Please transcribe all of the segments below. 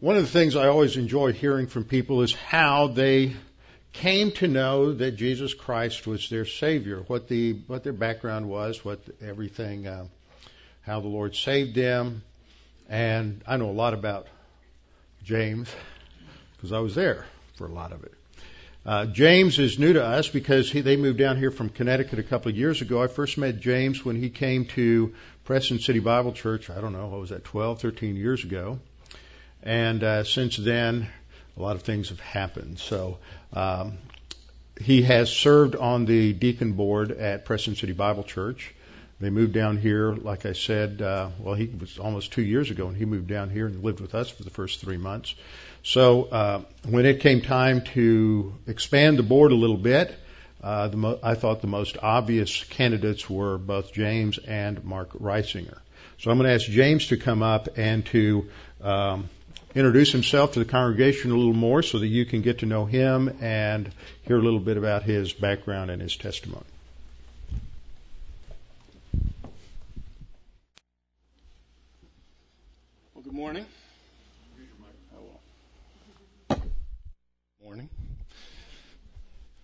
One of the things I always enjoy hearing from people is how they came to know that Jesus Christ was their Savior, what the what their background was, what everything, uh, how the Lord saved them, and I know a lot about James because I was there for a lot of it. Uh, James is new to us because he, they moved down here from Connecticut a couple of years ago. I first met James when he came to Preston City Bible Church. I don't know what was that, 12, 13 years ago, and uh, since then a lot of things have happened. So um, he has served on the deacon board at Preston City Bible Church. They moved down here, like I said, uh, well, he was almost two years ago, and he moved down here and lived with us for the first three months. So uh, when it came time to expand the board a little bit, uh, mo- I thought the most obvious candidates were both James and Mark Reisinger. So I'm going to ask James to come up and to um, introduce himself to the congregation a little more so that you can get to know him and hear a little bit about his background and his testimony. Well, good morning. Morning.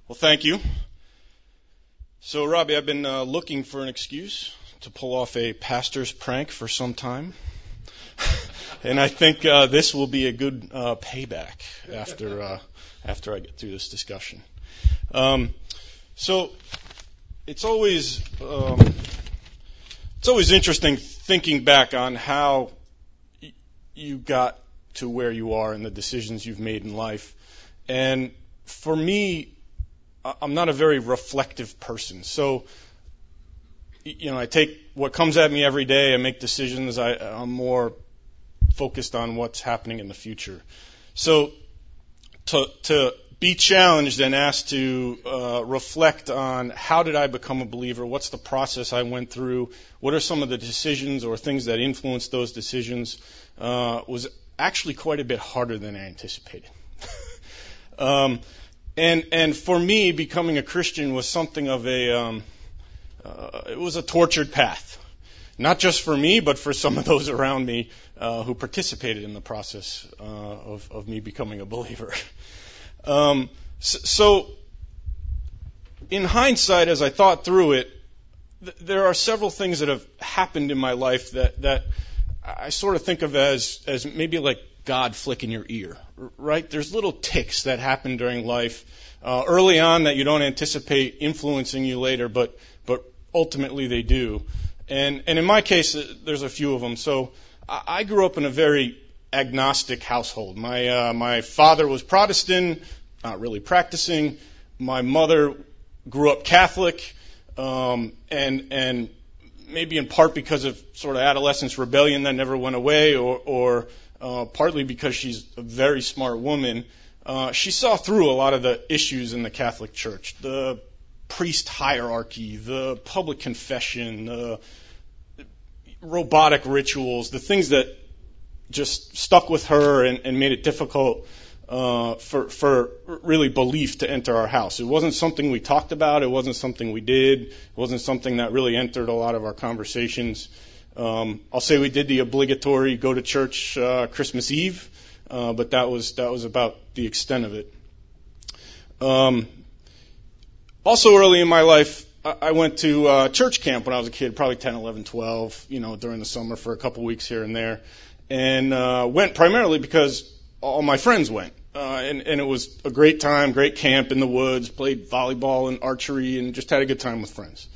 Well, thank you. So, Robbie, I've been uh, looking for an excuse to pull off a pastor's prank for some time. and I think uh, this will be a good uh, payback after uh, after I get through this discussion. Um, so it's always um, it's always interesting thinking back on how y- you got to where you are and the decisions you've made in life. And for me, I'm not a very reflective person. So you know, I take what comes at me every day. I make decisions. I, I'm more focused on what's happening in the future. So to, to be challenged and asked to uh, reflect on how did I become a believer? What's the process I went through? What are some of the decisions or things that influenced those decisions? Uh, was actually quite a bit harder than I anticipated. um, and and for me, becoming a Christian was something of a um, uh, it was a tortured path not just for me, but for some of those around me uh, who participated in the process uh, of, of, me becoming a believer. Um, so, in hindsight, as I thought through it, th- there are several things that have happened in my life that, that I sort of think of as, as maybe like God flicking your ear, right? There's little ticks that happen during life uh, early on that you don't anticipate influencing you later, but, but ultimately they do. And, and in my case, uh, there's a few of them. So I grew up in a very agnostic household. My, uh, my father was Protestant, not really practicing. My mother grew up Catholic, um, and, and maybe in part because of sort of adolescence rebellion that never went away, or, or uh, partly because she's a very smart woman, uh, she saw through a lot of the issues in the Catholic Church. The priest hierarchy, the public confession, the robotic rituals, the things that just stuck with her and, and made it difficult uh, for for really belief to enter our house. It wasn't something we talked about. It wasn't something we did. It wasn't something that really entered a lot of our conversations. Um, I'll say we did the obligatory go to church uh, Christmas Eve, uh, but that was that was about the extent of it. Um, also, early in my life, I went to uh, church camp when I was a kid, probably 10, 11, 12, you know, during the summer for a couple weeks here and there, and uh, went primarily because all my friends went, uh, and, and it was a great time, great camp in the woods, played volleyball and archery, and just had a good time with friends.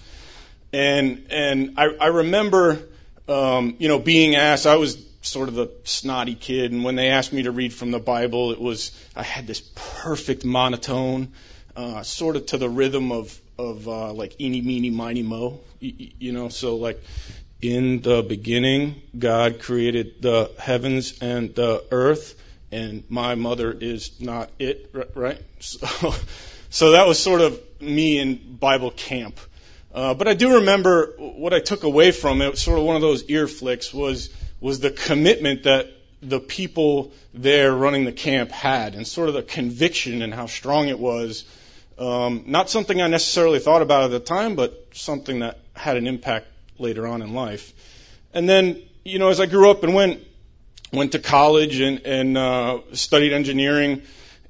And and I, I remember, um, you know, being asked. I was sort of the snotty kid, and when they asked me to read from the Bible, it was I had this perfect monotone uh, sort of to the rhythm of of uh, like eeny meeny miny mo, you, know. So like in the beginning, God created the heavens and the earth, and my mother is not it, right? So, so that was sort of me in Bible camp. Uh, but I do remember what I took away from it. Sort of one of those ear flicks was was the commitment that the people there running the camp had, and sort of the conviction and how strong it was um, not something I necessarily thought about at the time, but something that had an impact later on in life. And then, you know, as I grew up and went went to college and, and uh, studied engineering,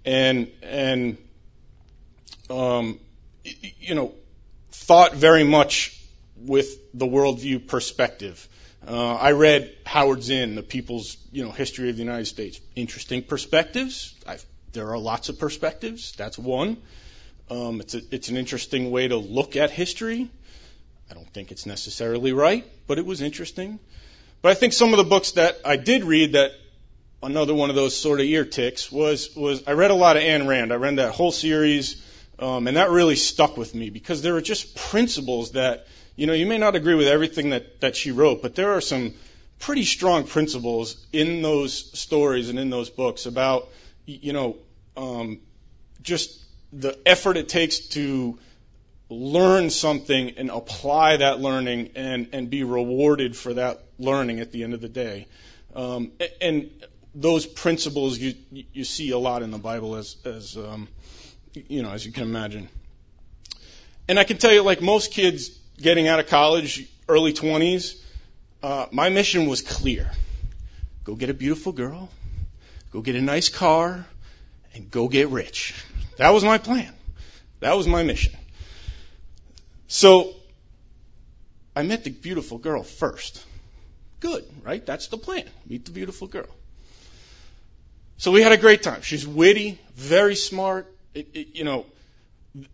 and and um, you know thought very much with the worldview perspective. Uh, I read Howard Zinn, The People's you know History of the United States. Interesting perspectives. I've, there are lots of perspectives. That's one. Um, it's a, it's an interesting way to look at history. I don't think it's necessarily right, but it was interesting. But I think some of the books that I did read that another one of those sort of ear ticks was was I read a lot of Ayn Rand. I read that whole series, um, and that really stuck with me because there are just principles that you know you may not agree with everything that that she wrote, but there are some pretty strong principles in those stories and in those books about you know um, just the effort it takes to learn something and apply that learning and, and be rewarded for that learning at the end of the day. Um, and those principles you you see a lot in the Bible as as um, you know as you can imagine. And I can tell you, like most kids getting out of college, early 20s, uh, my mission was clear: go get a beautiful girl, go get a nice car, and go get rich. That was my plan. That was my mission. So I met the beautiful girl first. Good, right? That's the plan. Meet the beautiful girl. So we had a great time. She's witty, very smart. It, it, you know,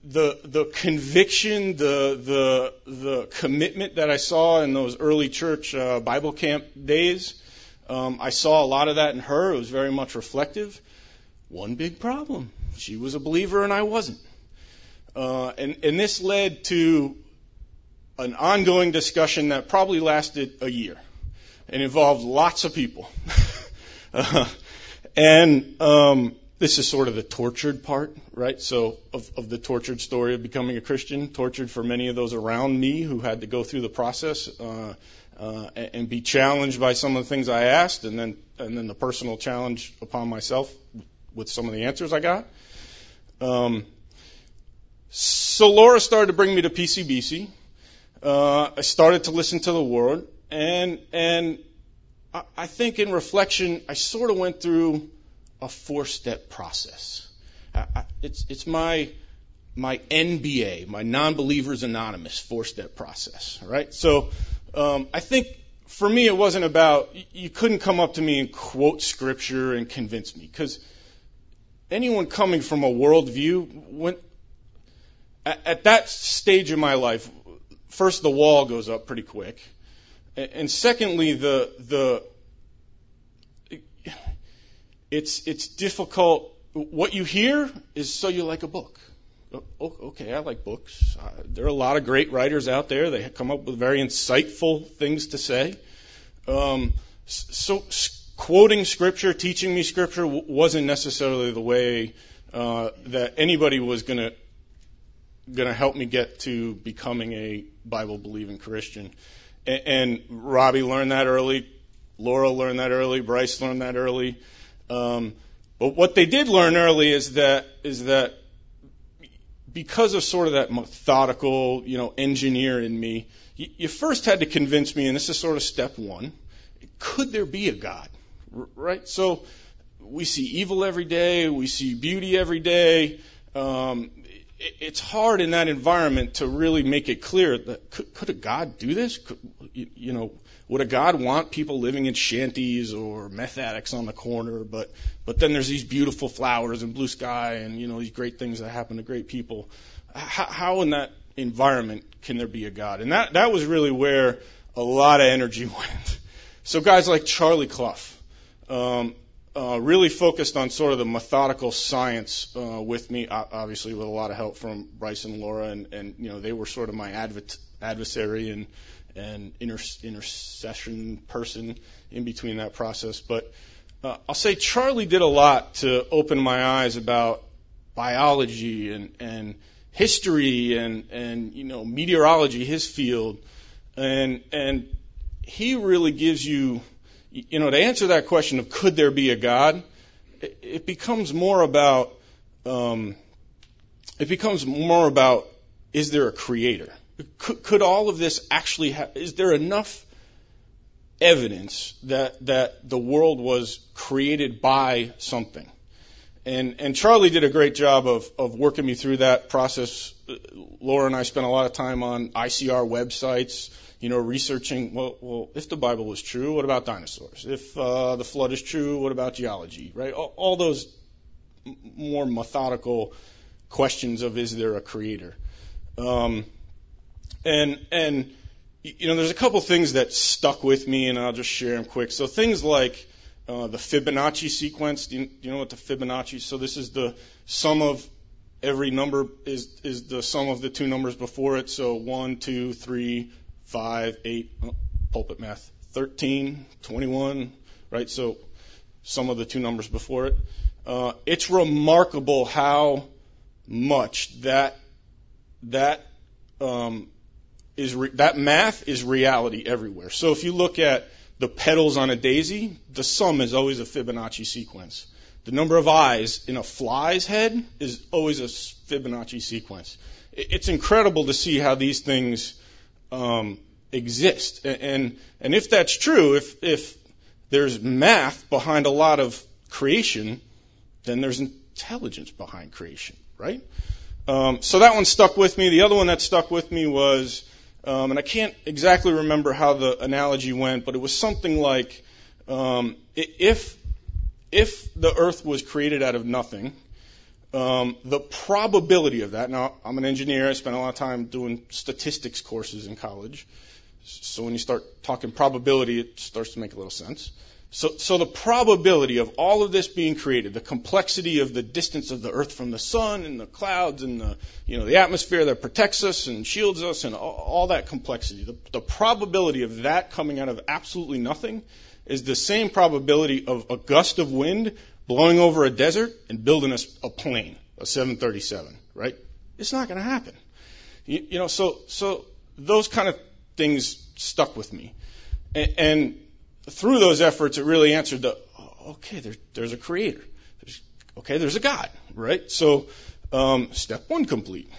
the the conviction, the the the commitment that I saw in those early church uh, Bible camp days, um, I saw a lot of that in her. It was very much reflective. One big problem: she was a believer and I wasn't. Uh, and, and this led to an ongoing discussion that probably lasted a year and involved lots of people. uh, and um, this is sort of the tortured part, right? So, of, of the tortured story of becoming a Christian, tortured for many of those around me who had to go through the process uh, uh, and, and be challenged by some of the things I asked, and then and then the personal challenge upon myself with some of the answers I got. Um, so Laura started to bring me to PCBC. Uh, I started to listen to the Word, and and I, I think in reflection, I sort of went through a four-step process. I, I, it's it's my my NBA, my non-believers anonymous four-step process. Right. So um, I think for me, it wasn't about you couldn't come up to me and quote scripture and convince me because anyone coming from a worldview, when at, at that stage of my life, first the wall goes up pretty quick, and, secondly the the it's it's difficult. What you hear is so you like a book. Okay, I like books. There are a lot of great writers out there. They come up with very insightful things to say. Um, so, quoting scripture, teaching me scripture, wasn't necessarily the way uh, that anybody was going to going to help me get to becoming a Bible believing Christian. And, and, Robbie learned that early. Laura learned that early. Bryce learned that early. Um, but what they did learn early is that is that because of sort of that methodical, you know, engineer in me, you, you first had to convince me, and this is sort of step one. Could there be a God? Right? So we see evil every day, we see beauty every day. Um, it's hard in that environment to really make it clear that could, could a God do this? Could, you know, would a God want people living in shanties or meth addicts on the corner? But but then there's these beautiful flowers and blue sky and you know these great things that happen to great people. How, how in that environment can there be a God? And that that was really where a lot of energy went. So guys like Charlie Clough, um, uh, really focused on sort of the methodical science uh, with me, obviously with a lot of help from Bryce and Laura, and, and you know they were sort of my adv- adversary and and inter- intercession person in between that process. But uh, I'll say Charlie did a lot to open my eyes about biology and and history and and you know meteorology, his field, and and he really gives you you know, to answer that question of could there be a God, it, becomes more about um, it becomes more about is there a creator? Could, could all of this actually have? Is there enough evidence that that the world was created by something. And and Charlie did a great job of of working me through that process. Laura and I spent a lot of time on ICR websites, you know, researching. Well, well, if the Bible was true, what about dinosaurs? If uh, the flood is true, what about geology? Right? All, all those more methodical questions of is there a creator? Um, and and you know, there's a couple things that stuck with me, and I'll just share them quick. So things like uh, the Fibonacci sequence. Do you, do you know what the Fibonacci? So this is the sum of every number is is the sum of the two numbers before it. So one, two, three, five, eight. Oh, pulpit math. 13, 21, right? So some of the two numbers before it. Uh, it's remarkable how much that that um, is re- that math is reality everywhere. So if you look at the petals on a daisy, the sum is always a Fibonacci sequence. The number of eyes in a fly's head is always a Fibonacci sequence. It's incredible to see how these things exist. And and if that's true, if if there's math behind a lot of creation, then there's intelligence behind creation, right? Um, so that one stuck with me. The other one that stuck with me was um, and I can't exactly remember how the analogy went, but it was something like um, if if the Earth was created out of nothing, um, the probability of that. Now, I'm an engineer. I spent a lot of time doing statistics courses in college. So when you start talking probability, it starts to make a little sense. So, so the probability of all of this being created, the complexity of the distance of the Earth from the sun and the clouds and the, you know, the atmosphere that protects us and shields us and all, all that complexity, the, the probability of that coming out of absolutely nothing is the same probability of a gust of wind blowing over a desert and building a, a plane, a 737, right? It's not going to happen. You, you know, so so those kind of things stuck with me, and, and through those efforts, it really answered the okay, there, there's a creator. There's, okay, there's a God, right? So, um, step one complete.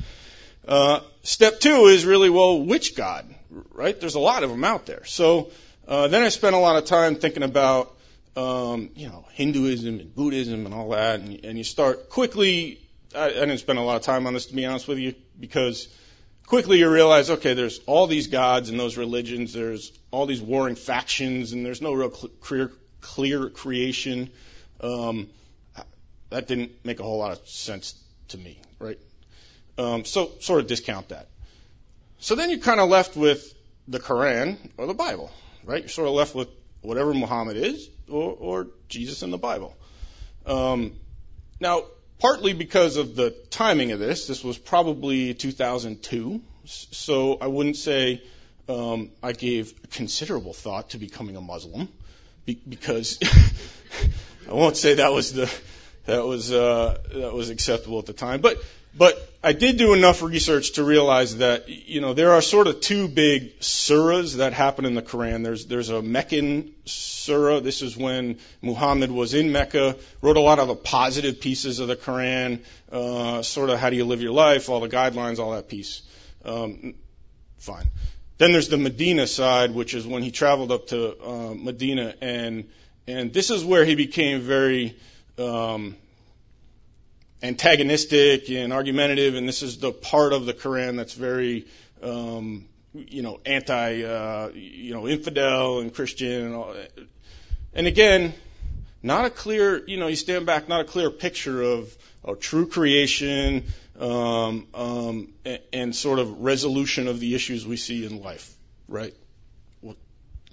uh, step two is really, well, which God, right? There's a lot of them out there. So, uh, then I spent a lot of time thinking about, um, you know, Hinduism and Buddhism and all that, and, and you start quickly. I, I didn't spend a lot of time on this, to be honest with you, because quickly you realize, okay, there's all these gods and those religions, there's all these warring factions, and there's no real clear, clear creation. Um, that didn't make a whole lot of sense to me, right? Um, so sort of discount that. So then you're kind of left with the Quran or the Bible, right? You're sort of left with whatever Muhammad is or, or Jesus in the Bible. Um, now, partly because of the timing of this. This was probably 2002, so I wouldn't say um, I gave considerable thought to becoming a Muslim, be- because I won't say that was the that was uh, that was acceptable at the time, but but I did do enough research to realize that you know there are sort of two big surahs that happen in the Quran. There's there's a Meccan surah. This is when Muhammad was in Mecca, wrote a lot of the positive pieces of the Quran, uh, sort of how do you live your life, all the guidelines, all that piece. Um, fine. Then there's the Medina side, which is when he traveled up to uh, Medina, and and this is where he became very um, antagonistic and argumentative, and this is the part of the Quran that's very, um, you know, anti, uh, you know, infidel and Christian and all. And again, not a clear, you know, you stand back, not a clear picture of, of true creation um, um, and, and sort of resolution of the issues we see in life, right?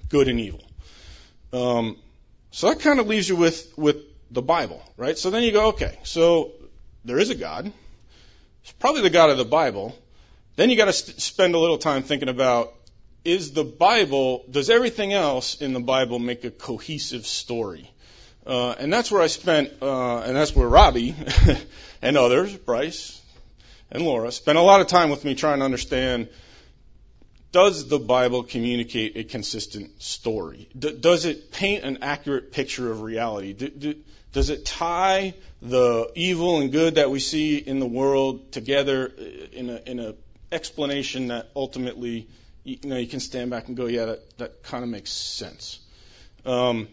Good and evil. Um, so that kind of leaves you with with the Bible, right? So then you go, okay, so there is a God. It's probably the God of the Bible. Then you got to st- spend a little time thinking about is the Bible, does everything else in the Bible make a cohesive story? Uh, and that's where I spent, uh, and that's where Robbie and others, Bryce and Laura, spent a lot of time with me trying to understand does the Bible communicate a consistent story? D- does it paint an accurate picture of reality? D- d- does it tie the evil and good that we see in the world together in a, in a explanation that ultimately you, you know you can stand back and go, yeah, that that kind of makes sense. Um,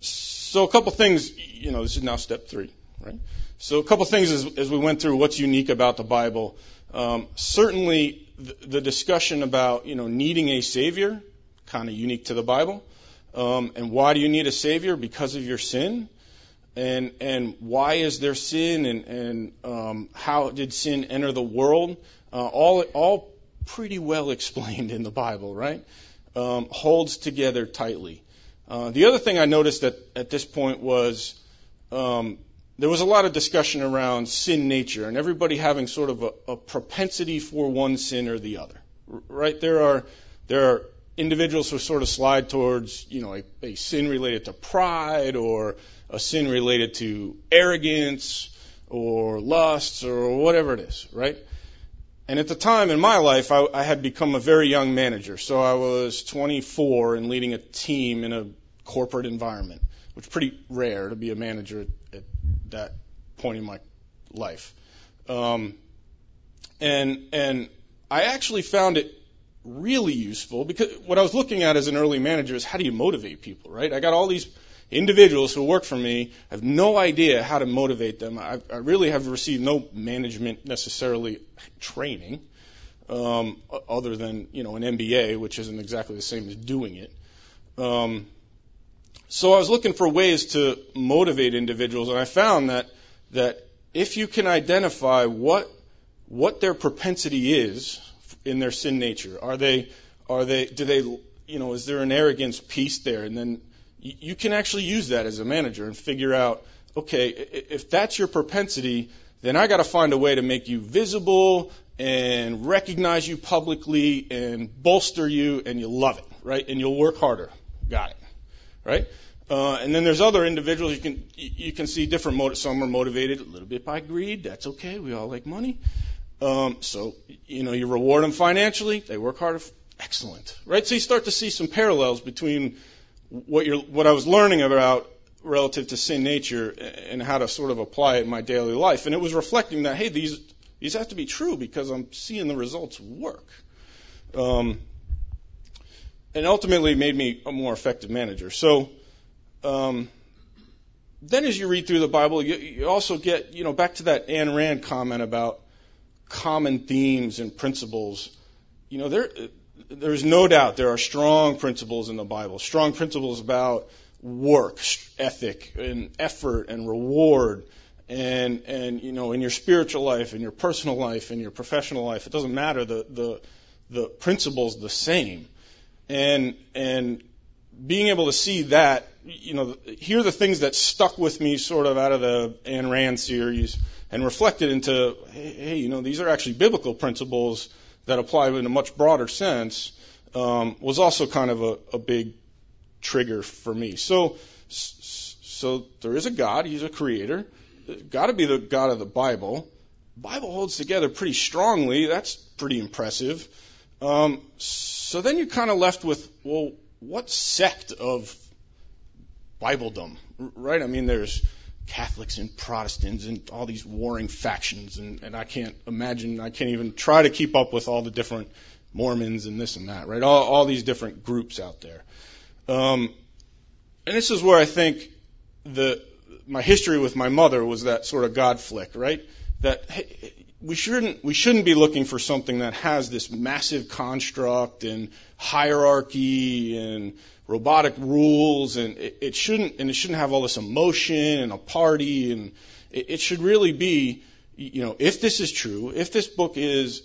so a couple things, you know, this is now step three, right? So a couple things as, as we went through what's unique about the Bible. Um, certainly, the, the discussion about you know needing a savior, kind of unique to the Bible. Um, and why do you need a savior? Because of your sin. And and why is there sin? And and um, how did sin enter the world? Uh, all all pretty well explained in the Bible, right? Um, holds together tightly. Uh, the other thing I noticed at, at this point was um, there was a lot of discussion around sin nature and everybody having sort of a, a propensity for one sin or the other. Right? There are there are individuals who sort of slide towards you know a, a sin related to pride or a sin related to arrogance or lusts or whatever it is, right? And at the time in my life, I, I had become a very young manager. So I was 24 and leading a team in a corporate environment, which is pretty rare to be a manager at, at that point in my life. Um, and and I actually found it really useful because what I was looking at as an early manager is how do you motivate people, right? I got all these individuals who work for me. I have no idea how to motivate them. I, I really have received no management necessarily training, um, other than you know an MBA, which isn't exactly the same as doing it. Um, so I was looking for ways to motivate individuals, and I found that that if you can identify what what their propensity is in their sin nature, are they are they do they you know is there an arrogance piece there, and then you can actually use that as a manager and figure out, okay, if that's your propensity, then I got to find a way to make you visible and recognize you publicly and bolster you, and you'll love it, right? And you'll work harder. Got it, right? Uh, and then there's other individuals you can you can see different motives. Some are motivated a little bit by greed. That's okay. We all like money. Um, so you know you reward them financially. They work harder. Excellent, right? So you start to see some parallels between what you're, what I was learning about relative to sin nature and how to sort of apply it in my daily life. And it was reflecting that, hey, these, these have to be true because I'm seeing the results work. Um, and ultimately made me a more effective manager. So, um, then as you read through the Bible, you, you also get, you know, back to that Ayn Rand comment about common themes and principles. You know, there, there's no doubt there are strong principles in the Bible, strong principles about work ethic and effort and reward and and you know in your spiritual life in your personal life in your professional life it doesn't matter the the the principles the same and and being able to see that you know here are the things that stuck with me sort of out of the Ayn Rand series and reflected into hey, hey you know these are actually biblical principles that apply in a much broader sense um, was also kind of a, a big trigger for me. So, so there is a God. He's a creator. Got to be the God of the Bible. Bible holds together pretty strongly. That's pretty impressive. Um, so then you're kind of left with, well, what sect of Bibledom, right? I mean, there's Catholics and Protestants and all these warring factions, and, and I can't imagine, I can't even try to keep up with all the different Mormons and this and that, right? All, all these different groups out there. Um, and this is where I think the my history with my mother was that sort of God flick, right? That hey, we shouldn't we shouldn't be looking for something that has this massive construct and hierarchy and robotic rules, and it, it shouldn't and it shouldn't have all this emotion and a party, and it, it should really be, you know, if this is true, if this book is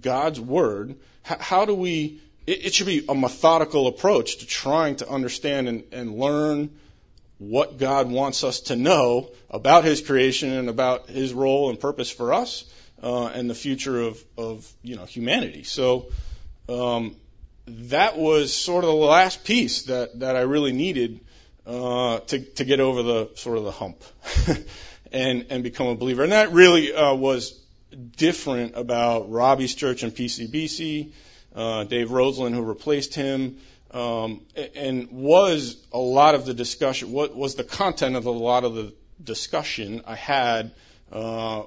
God's word, how, how do we? It, it, should be a methodical approach to trying to understand and, and learn what God wants us to know about His creation and about His role and purpose for us uh, and the future of, of you know humanity. So um, that was sort of the last piece that, that I really needed uh, to, to get over the sort of the hump and, and become a believer. And that really uh, was different about Robbie's church and PCBC, uh, Dave Roseland, who replaced him, um, and was a lot of the discussion, what was the content of a lot of the discussion I had uh,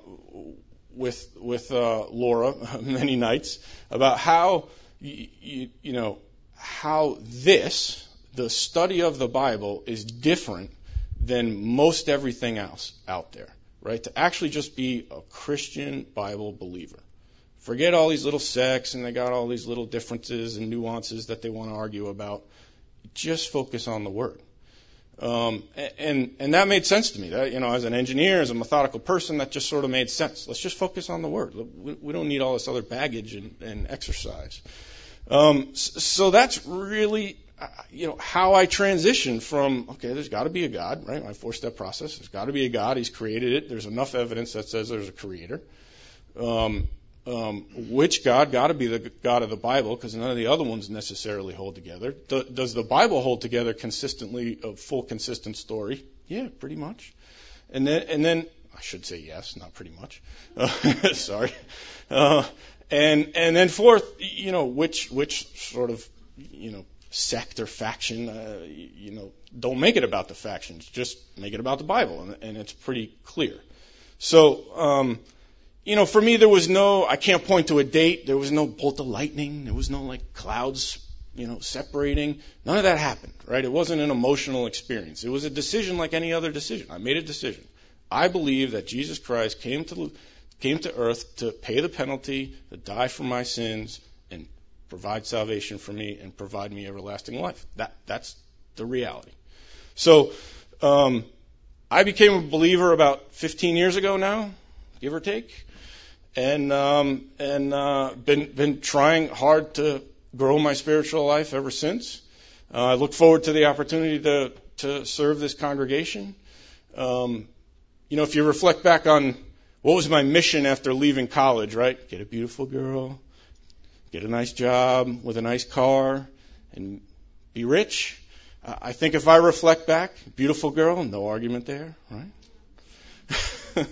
with with uh, Laura many nights about how you, you, know, how this, the study of the Bible, is different than most everything else out there, right? To actually just be a Christian Bible believer. Forget all these little sects and they got all these little differences and nuances that they want to argue about. Just focus on the Word. Um, and and that made sense to me. That you know, as an engineer, as a methodical person, that just sort of made sense. Let's just focus on the Word. We, we don't need all this other baggage and, and exercise. Um, so that's really uh, you know how I transitioned from okay, there's got to be a God, right? My four-step process. There's got to be a God. He's created it. There's enough evidence that says there's a Creator. Um, um, which God got to be the God of the Bible because none of the other ones necessarily hold together. Do, does the Bible hold together consistently a full consistent story? Yeah, pretty much. And then and then I should say yes, not pretty much. Uh, sorry. Uh, and and then fourth, you know, which which sort of you know sect or faction, uh, you know, don't make it about the factions, just make it about the Bible, and, and it's pretty clear. So. Um, you know, for me, there was no, I can't point to a date. There was no bolt of lightning. There was no like clouds, you know, separating. None of that happened, right? It wasn't an emotional experience. It was a decision like any other decision. I made a decision. I believe that Jesus Christ came to, came to earth to pay the penalty, to die for my sins, and provide salvation for me and provide me everlasting life. That, that's the reality. So, um, I became a believer about 15 years ago now, give or take and um, and uh, been been trying hard to grow my spiritual life ever since. Uh, I look forward to the opportunity to to serve this congregation. Um, you know, if you reflect back on what was my mission after leaving college, right? Get a beautiful girl, get a nice job with a nice car, and be rich. Uh, I think if I reflect back, beautiful girl, no argument there, right?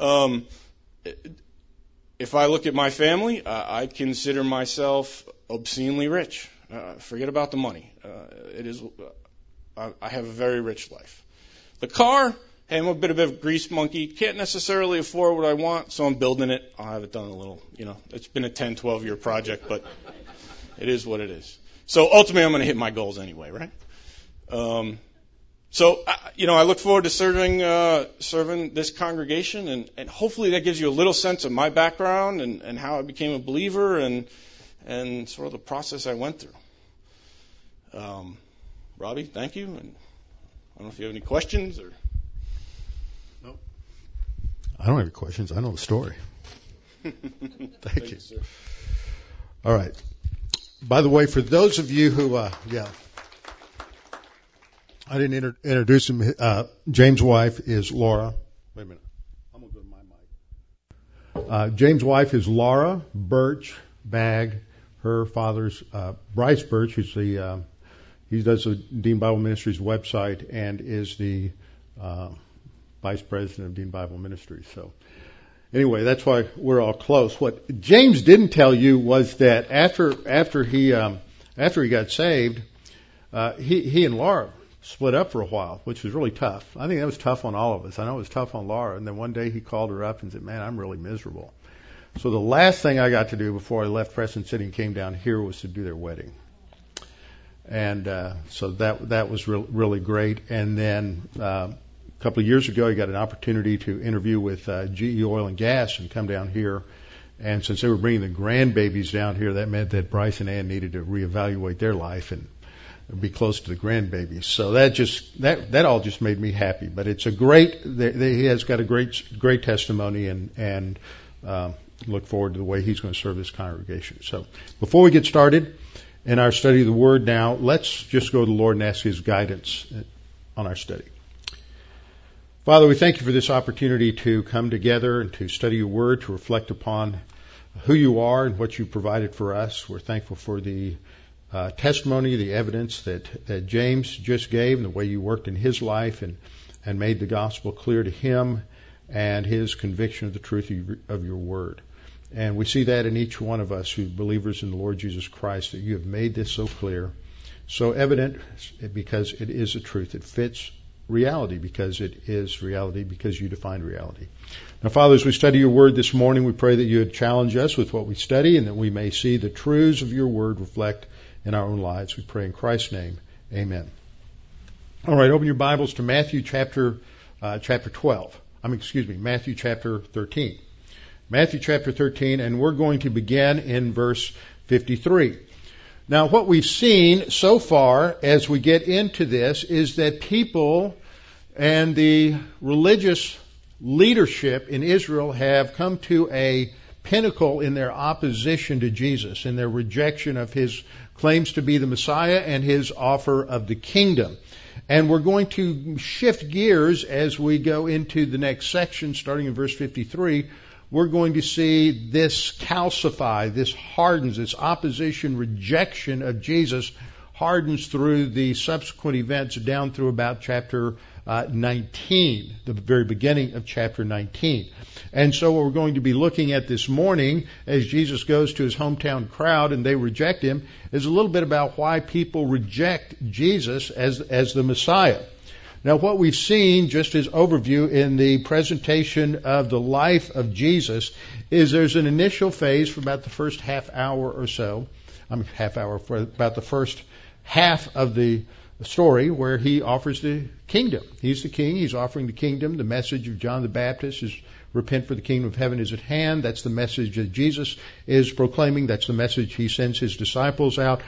um, if I look at my family, uh, I consider myself obscenely rich. Uh, forget about the money. Uh, it is, uh, I have a very rich life. The car, hey, I'm a bit of a grease monkey. Can't necessarily afford what I want, so I'm building it. I'll have it done a little, you know, it's been a 10, 12 year project, but it is what it is. So ultimately, I'm going to hit my goals anyway, right? Um, so, you know, I look forward to serving uh, serving this congregation, and, and hopefully that gives you a little sense of my background and, and how I became a believer, and and sort of the process I went through. Um, Robbie, thank you, and I don't know if you have any questions or. I don't have any questions. I know the story. thank, thank, you. you All right. By the way, for those of you who, uh, yeah. I didn't inter- introduce him. Uh, James' wife is Laura. Wait a minute. I'm going to go to my mic. Uh, James' wife is Laura Birch Bag. Her father's uh, Bryce Birch, who's the uh, he does the Dean Bible Ministries website and is the uh, vice president of Dean Bible Ministries. So anyway, that's why we're all close. What James didn't tell you was that after after he um, after he got saved, uh, he he and Laura split up for a while, which was really tough. I think that was tough on all of us. I know it was tough on Laura. And then one day he called her up and said, "Man, I'm really miserable." So the last thing I got to do before I left Preston City and came down here was to do their wedding. And uh, so that that was re- really great. And then uh, couple of years ago, he got an opportunity to interview with uh, GE Oil and Gas and come down here. And since they were bringing the grandbabies down here, that meant that Bryce and Ann needed to reevaluate their life and be close to the grandbabies. So that just that that all just made me happy. But it's a great. They, they, he has got a great great testimony, and and uh, look forward to the way he's going to serve this congregation. So before we get started in our study of the Word, now let's just go to the Lord and ask His guidance on our study. Father, we thank you for this opportunity to come together and to study your Word, to reflect upon who you are and what you provided for us. We're thankful for the uh, testimony, the evidence that, that James just gave, and the way you worked in his life and, and made the gospel clear to him and his conviction of the truth of your, word. And we see that in each one of us who believers in the Lord Jesus Christ, that you have made this so clear, so evident, because it is a truth. It fits reality because it is reality because you define reality. Now, Father, as we study your word this morning, we pray that you would challenge us with what we study and that we may see the truths of your word reflect in our own lives. We pray in Christ's name. Amen. All right, open your Bibles to Matthew chapter uh, chapter 12. I mean, excuse me, Matthew chapter 13. Matthew chapter 13, and we're going to begin in verse 53. Now, what we've seen so far as we get into this is that people and the religious leadership in Israel have come to a pinnacle in their opposition to Jesus, in their rejection of his claims to be the Messiah and his offer of the kingdom. And we're going to shift gears as we go into the next section, starting in verse 53, we're going to see this calcify, this hardens, this opposition, rejection of Jesus hardens through the subsequent events down through about chapter uh, 19, the very beginning of chapter 19. And so what we're going to be looking at this morning as Jesus goes to his hometown crowd and they reject him is a little bit about why people reject Jesus as, as the Messiah. Now, what we've seen, just as overview in the presentation of the life of Jesus, is there's an initial phase for about the first half hour or so. I mean, half hour for about the first half of the story where he offers the kingdom. He's the king. He's offering the kingdom. The message of John the Baptist is repent for the kingdom of heaven is at hand. That's the message that Jesus is proclaiming. That's the message he sends his disciples out.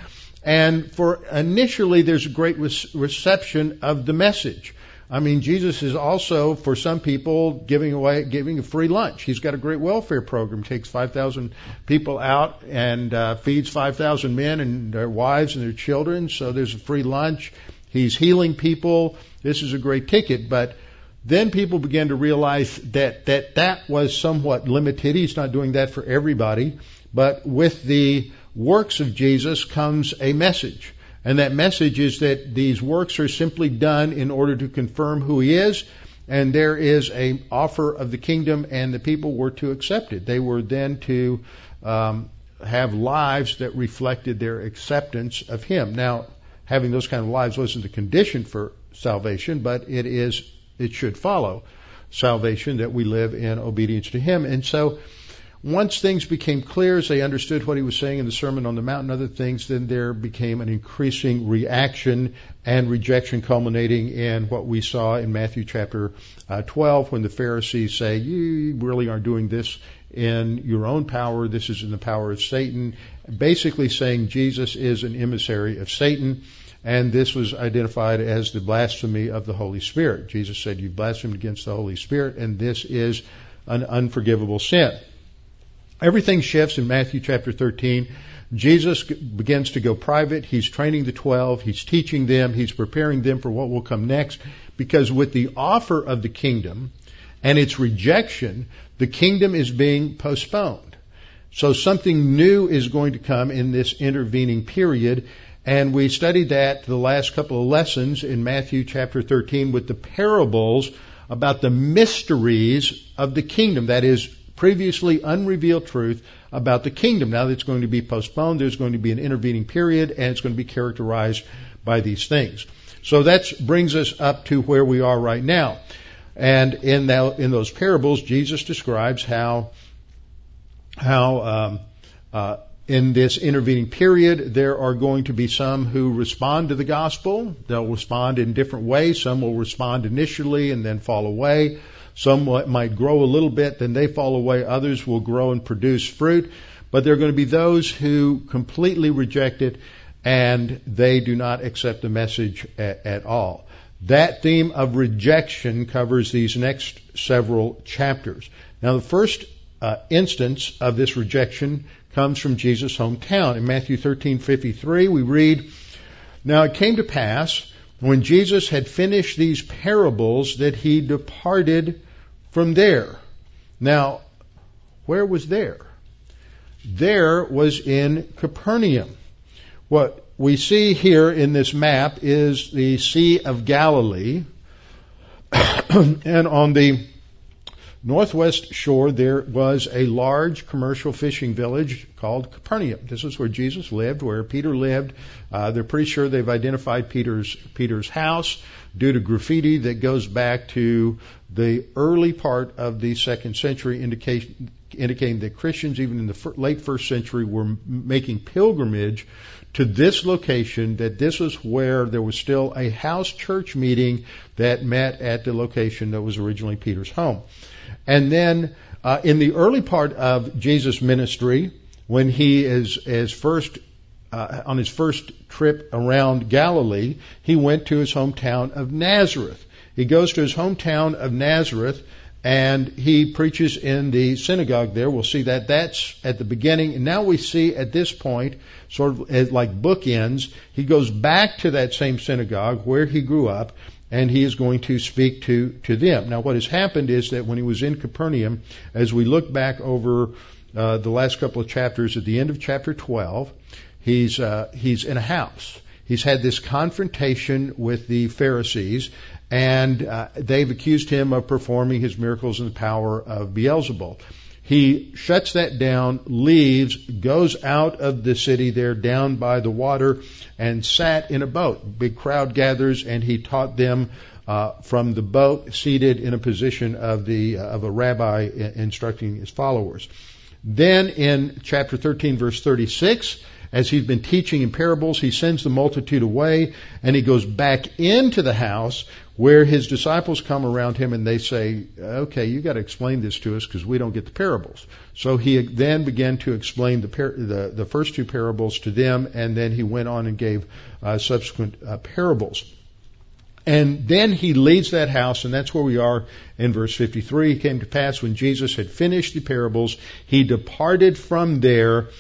And for initially, there's a great reception of the message. I mean, Jesus is also, for some people, giving away, giving a free lunch. He's got a great welfare program. Takes 5,000 people out and uh, feeds 5,000 men and their wives and their children. So there's a free lunch. He's healing people. This is a great ticket. But then people began to realize that that that was somewhat limited. He's not doing that for everybody. But with the works of Jesus comes a message. And that message is that these works are simply done in order to confirm who he is, and there is a offer of the kingdom, and the people were to accept it. They were then to um, have lives that reflected their acceptance of him. Now, having those kind of lives wasn't the condition for salvation, but it is it should follow salvation that we live in obedience to him. And so once things became clear as they understood what he was saying in the Sermon on the Mount and other things, then there became an increasing reaction and rejection culminating in what we saw in Matthew chapter uh, 12 when the Pharisees say, you really aren't doing this in your own power. This is in the power of Satan. Basically saying Jesus is an emissary of Satan. And this was identified as the blasphemy of the Holy Spirit. Jesus said, You've blasphemed against the Holy Spirit, and this is an unforgivable sin. Everything shifts in Matthew chapter 13. Jesus begins to go private. He's training the 12. He's teaching them. He's preparing them for what will come next. Because with the offer of the kingdom and its rejection, the kingdom is being postponed. So something new is going to come in this intervening period. And we studied that the last couple of lessons in Matthew chapter 13 with the parables about the mysteries of the kingdom. That is, previously unrevealed truth about the kingdom. Now that's going to be postponed, there's going to be an intervening period, and it's going to be characterized by these things. So that brings us up to where we are right now. And in, in those parables, Jesus describes how how um, uh, in this intervening period there are going to be some who respond to the gospel. They'll respond in different ways. Some will respond initially and then fall away. Some might grow a little bit, then they fall away. Others will grow and produce fruit. But there are going to be those who completely reject it and they do not accept the message at, at all. That theme of rejection covers these next several chapters. Now, the first uh, instance of this rejection comes from Jesus' hometown. In Matthew 13:53, we read, "Now it came to pass when Jesus had finished these parables that he departed from there. Now, where was there? There was in Capernaum. What we see here in this map is the Sea of Galilee, and on the northwest shore there was a large commercial fishing village called Capernaum. This is where Jesus lived, where Peter lived. Uh, they're pretty sure they've identified Peter's Peter's house due to graffiti that goes back to the early part of the second century, indication, indicating that Christians, even in the late first century, were making pilgrimage to this location, that this was where there was still a house church meeting that met at the location that was originally Peter's home. And then uh, in the early part of Jesus' ministry, when he is, is first uh, on his first trip around Galilee, he went to his hometown of Nazareth. He goes to his hometown of Nazareth and he preaches in the synagogue there. We'll see that that's at the beginning. And now we see at this point, sort of as like bookends, he goes back to that same synagogue where he grew up and he is going to speak to, to them. Now what has happened is that when he was in Capernaum, as we look back over uh, the last couple of chapters, at the end of chapter 12, he's, uh, he's in a house. He's had this confrontation with the Pharisees, and uh, they've accused him of performing his miracles in the power of Beelzebul. He shuts that down, leaves, goes out of the city there down by the water, and sat in a boat. Big crowd gathers, and he taught them uh, from the boat, seated in a position of the uh, of a rabbi instructing his followers. Then in chapter 13, verse 36, as he's been teaching in parables, he sends the multitude away and he goes back into the house where his disciples come around him and they say, okay, you got to explain this to us because we don't get the parables. So he then began to explain the, par- the, the first two parables to them and then he went on and gave uh, subsequent uh, parables. And then he leaves that house, and that's where we are in verse 53. It came to pass when Jesus had finished the parables, he departed from there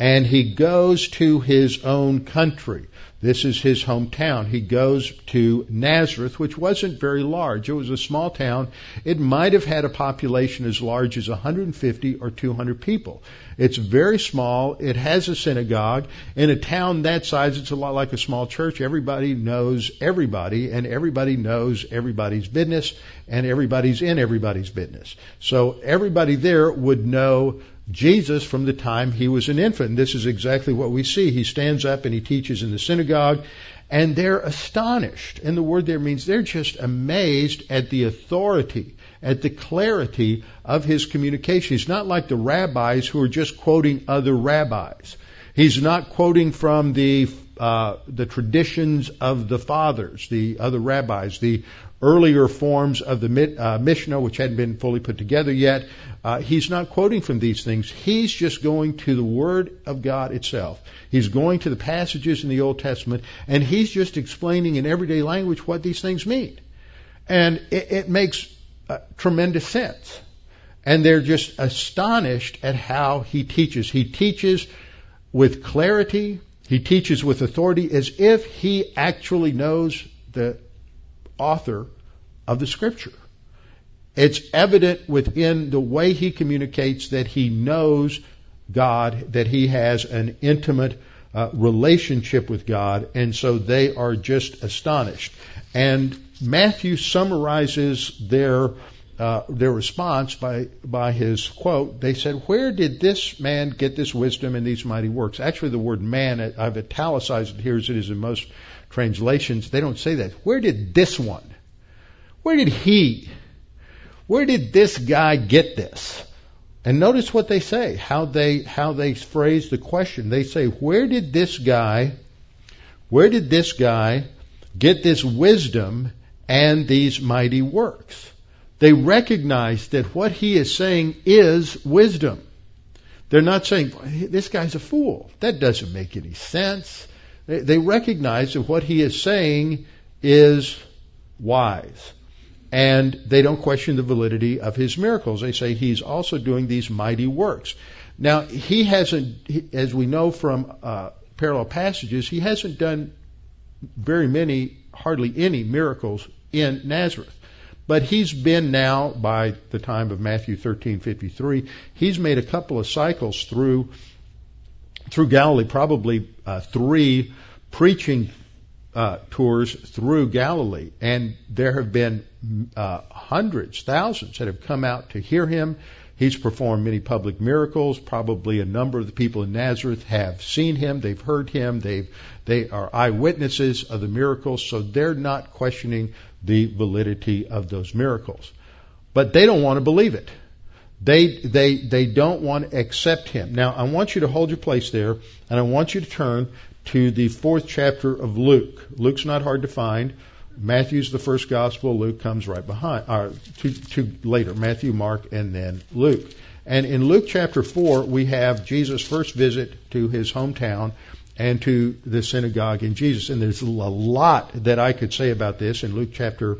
and he goes to his own country. This is his hometown. He goes to Nazareth, which wasn't very large. It was a small town. It might have had a population as large as 150 or 200 people. It's very small. It has a synagogue. In a town that size, it's a lot like a small church. Everybody knows everybody, and everybody knows everybody's business, and everybody's in everybody's business. So everybody there would know Jesus from the time he was an infant. And this is exactly what we see. He stands up and he teaches in the synagogue, and they're astonished. And the word there means they're just amazed at the authority, at the clarity of his communication. He's not like the rabbis who are just quoting other rabbis. He's not quoting from the uh, the traditions of the fathers, the other rabbis, the earlier forms of the uh, Mishnah, which hadn't been fully put together yet. Uh, he's not quoting from these things. He's just going to the Word of God itself. He's going to the passages in the Old Testament, and he's just explaining in everyday language what these things mean. And it, it makes uh, tremendous sense. And they're just astonished at how he teaches. He teaches with clarity. He teaches with authority as if he actually knows the author of the scripture. It's evident within the way he communicates that he knows God, that he has an intimate uh, relationship with God, and so they are just astonished. And Matthew summarizes their uh, their response by by his quote. They said, "Where did this man get this wisdom and these mighty works?" Actually, the word "man" I've italicized it here as it is in most translations, they don't say that. Where did this one? Where did he? Where did this guy get this? And notice what they say, how they how they phrase the question. They say, "Where did this guy? Where did this guy get this wisdom and these mighty works?" They recognize that what he is saying is wisdom. They're not saying, this guy's a fool. That doesn't make any sense. They recognize that what he is saying is wise. And they don't question the validity of his miracles. They say he's also doing these mighty works. Now, he hasn't, as we know from uh, parallel passages, he hasn't done very many, hardly any miracles in Nazareth. But he's been now, by the time of Matthew 13:53, he's made a couple of cycles through through Galilee, probably uh, three, preaching uh, tours through Galilee, and there have been uh, hundreds, thousands that have come out to hear him. He's performed many public miracles. Probably a number of the people in Nazareth have seen him. They've heard him. They've, they are eyewitnesses of the miracles, so they're not questioning the validity of those miracles. But they don't want to believe it. They, they, they don't want to accept him. Now, I want you to hold your place there, and I want you to turn to the fourth chapter of Luke. Luke's not hard to find. Matthew's the first gospel. Luke comes right behind, or two, two later. Matthew, Mark, and then Luke. And in Luke chapter 4, we have Jesus' first visit to his hometown and to the synagogue in Jesus. And there's a lot that I could say about this in Luke chapter,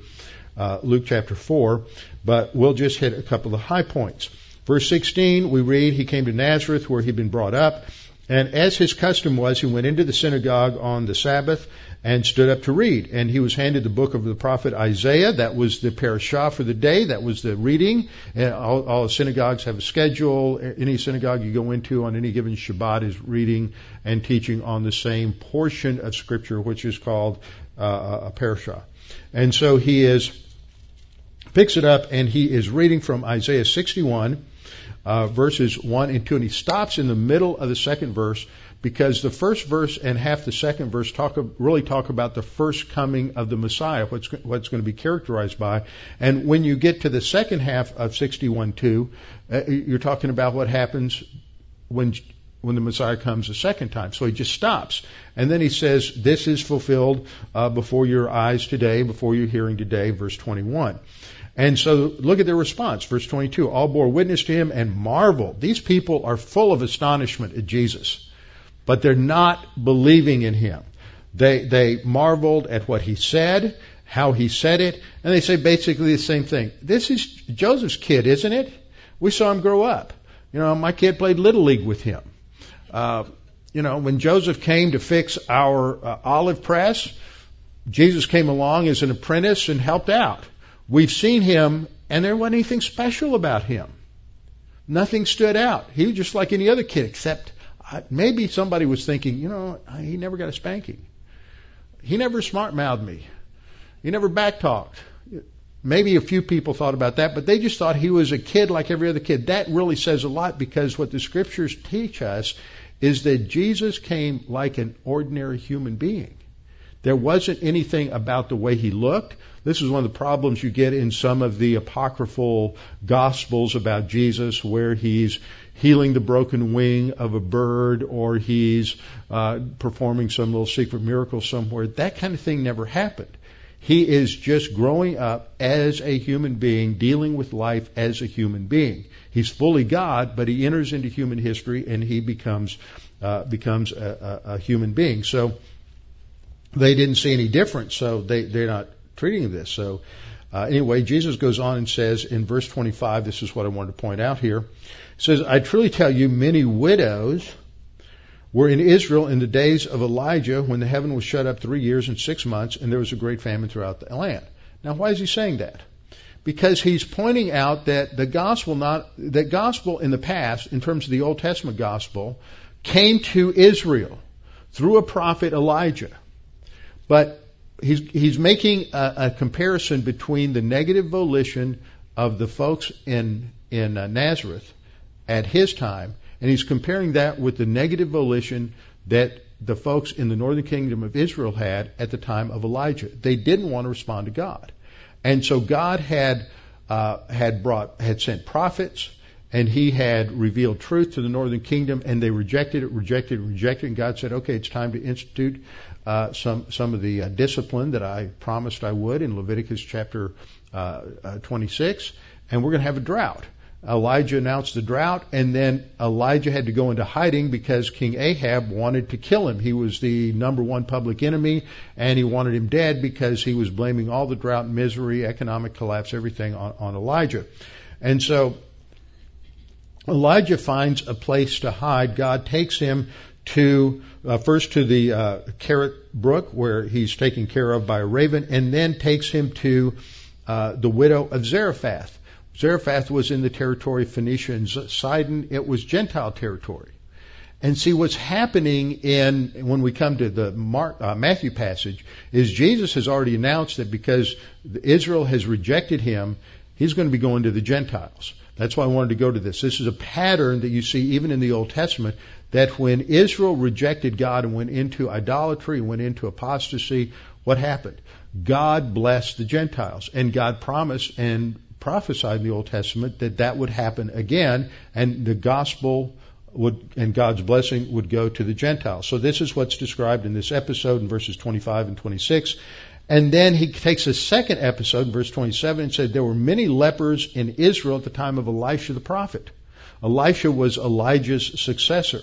uh, Luke chapter 4, but we'll just hit a couple of high points. Verse 16, we read, He came to Nazareth where he'd been brought up. And as his custom was, he went into the synagogue on the Sabbath and stood up to read. And he was handed the book of the prophet Isaiah. That was the parashah for the day. That was the reading. And all, all synagogues have a schedule. Any synagogue you go into on any given Shabbat is reading and teaching on the same portion of Scripture, which is called uh, a parashah. And so he is picks it up and he is reading from Isaiah 61 uh, verses 1 and 2, and he stops in the middle of the second verse because the first verse and half the second verse talk really talk about the first coming of the Messiah, what's what's going to be characterized by. And when you get to the second half of 61:2, uh, you're talking about what happens when when the Messiah comes a second time. So he just stops. And then he says, This is fulfilled uh, before your eyes today, before your hearing today, verse 21. And so look at their response. Verse 22. All bore witness to him and marveled. These people are full of astonishment at Jesus, but they're not believing in him. They, they marveled at what he said, how he said it, and they say basically the same thing. This is Joseph's kid, isn't it? We saw him grow up. You know, my kid played Little League with him. Uh, you know, when Joseph came to fix our uh, olive press, Jesus came along as an apprentice and helped out. We've seen him, and there wasn't anything special about him. Nothing stood out. He was just like any other kid, except uh, maybe somebody was thinking, you know, he never got a spanking. He never smart mouthed me. He never backtalked. Maybe a few people thought about that, but they just thought he was a kid like every other kid. That really says a lot because what the scriptures teach us is that Jesus came like an ordinary human being. There wasn't anything about the way he looked. This is one of the problems you get in some of the apocryphal gospels about Jesus where he's healing the broken wing of a bird or he's uh, performing some little secret miracle somewhere. That kind of thing never happened. He is just growing up as a human being, dealing with life as a human being. He's fully God, but he enters into human history and he becomes uh, becomes a, a, a human being. So they didn't see any difference, so they, they're not treating this. So, uh, anyway, Jesus goes on and says in verse 25, this is what I wanted to point out here. He says, I truly tell you, many widows were in Israel in the days of Elijah when the heaven was shut up three years and six months and there was a great famine throughout the land. Now, why is he saying that? Because he's pointing out that the gospel not, that gospel in the past, in terms of the Old Testament gospel, came to Israel through a prophet Elijah. But he's, he's making a, a comparison between the negative volition of the folks in, in uh, Nazareth at his time, and he's comparing that with the negative volition that the folks in the northern kingdom of Israel had at the time of Elijah. They didn't want to respond to God. And so God had, uh, had brought, had sent prophets, and he had revealed truth to the northern kingdom, and they rejected it, rejected it, rejected it. And God said, "Okay, it's time to institute uh, some some of the uh, discipline that I promised I would in Leviticus chapter uh, uh 26, and we're going to have a drought. Elijah announced the drought, and then Elijah had to go into hiding because King Ahab wanted to kill him. He was the number one public enemy, and he wanted him dead because he was blaming all the drought, misery, economic collapse, everything on, on Elijah. And so Elijah finds a place to hide. God takes him to uh, first to the uh, Kerith Brook, where he's taken care of by a raven, and then takes him to uh, the widow of Zarephath. Zarephath was in the territory of Phoenicia and Sidon. It was Gentile territory. And see what's happening in when we come to the Mark, uh, Matthew passage is Jesus has already announced that because Israel has rejected him, he's going to be going to the Gentiles. That's why I wanted to go to this. This is a pattern that you see even in the Old Testament that when Israel rejected God and went into idolatry, went into apostasy, what happened? God blessed the Gentiles and God promised and prophesied in the Old Testament that that would happen again and the gospel would, and God's blessing would go to the Gentiles. So this is what's described in this episode in verses 25 and 26. And then he takes a second episode in verse 27 and said there were many lepers in Israel at the time of Elisha the prophet. Elisha was Elijah's successor.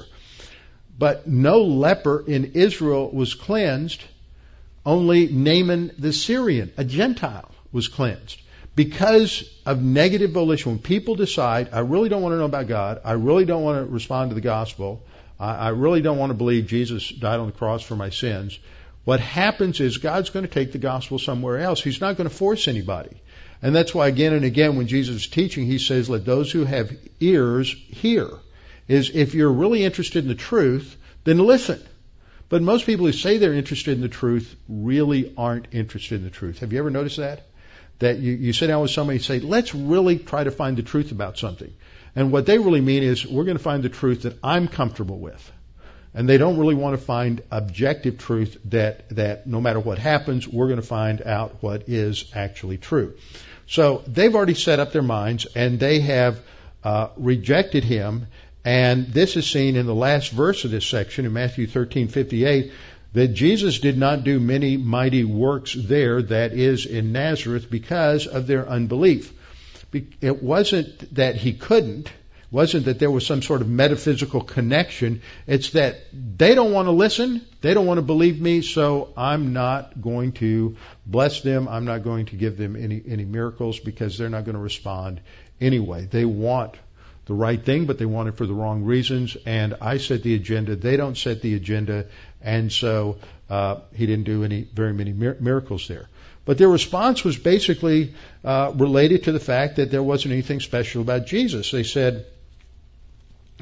But no leper in Israel was cleansed. Only Naaman the Syrian, a Gentile, was cleansed because of negative volition, when people decide, I really don't want to know about God, I really don't want to respond to the gospel, I, I really don't want to believe Jesus died on the cross for my sins, what happens is God's going to take the gospel somewhere else. He's not going to force anybody. And that's why again and again when Jesus is teaching, he says, let those who have ears hear. Is if you're really interested in the truth, then listen. But most people who say they're interested in the truth really aren't interested in the truth. Have you ever noticed that? that you, you sit down with somebody and say, let's really try to find the truth about something. And what they really mean is, we're going to find the truth that I'm comfortable with. And they don't really want to find objective truth that, that no matter what happens, we're going to find out what is actually true. So they've already set up their minds and they have uh, rejected him. And this is seen in the last verse of this section in Matthew 13:58 that Jesus did not do many mighty works there, that is, in Nazareth, because of their unbelief. It wasn't that he couldn't, wasn't that there was some sort of metaphysical connection. It's that they don't want to listen, they don't want to believe me, so I'm not going to bless them, I'm not going to give them any, any miracles because they're not going to respond anyway. They want the right thing, but they want it for the wrong reasons. And I set the agenda. They don't set the agenda. And so uh, he didn't do any very many mir- miracles there. But their response was basically uh, related to the fact that there wasn't anything special about Jesus. They said,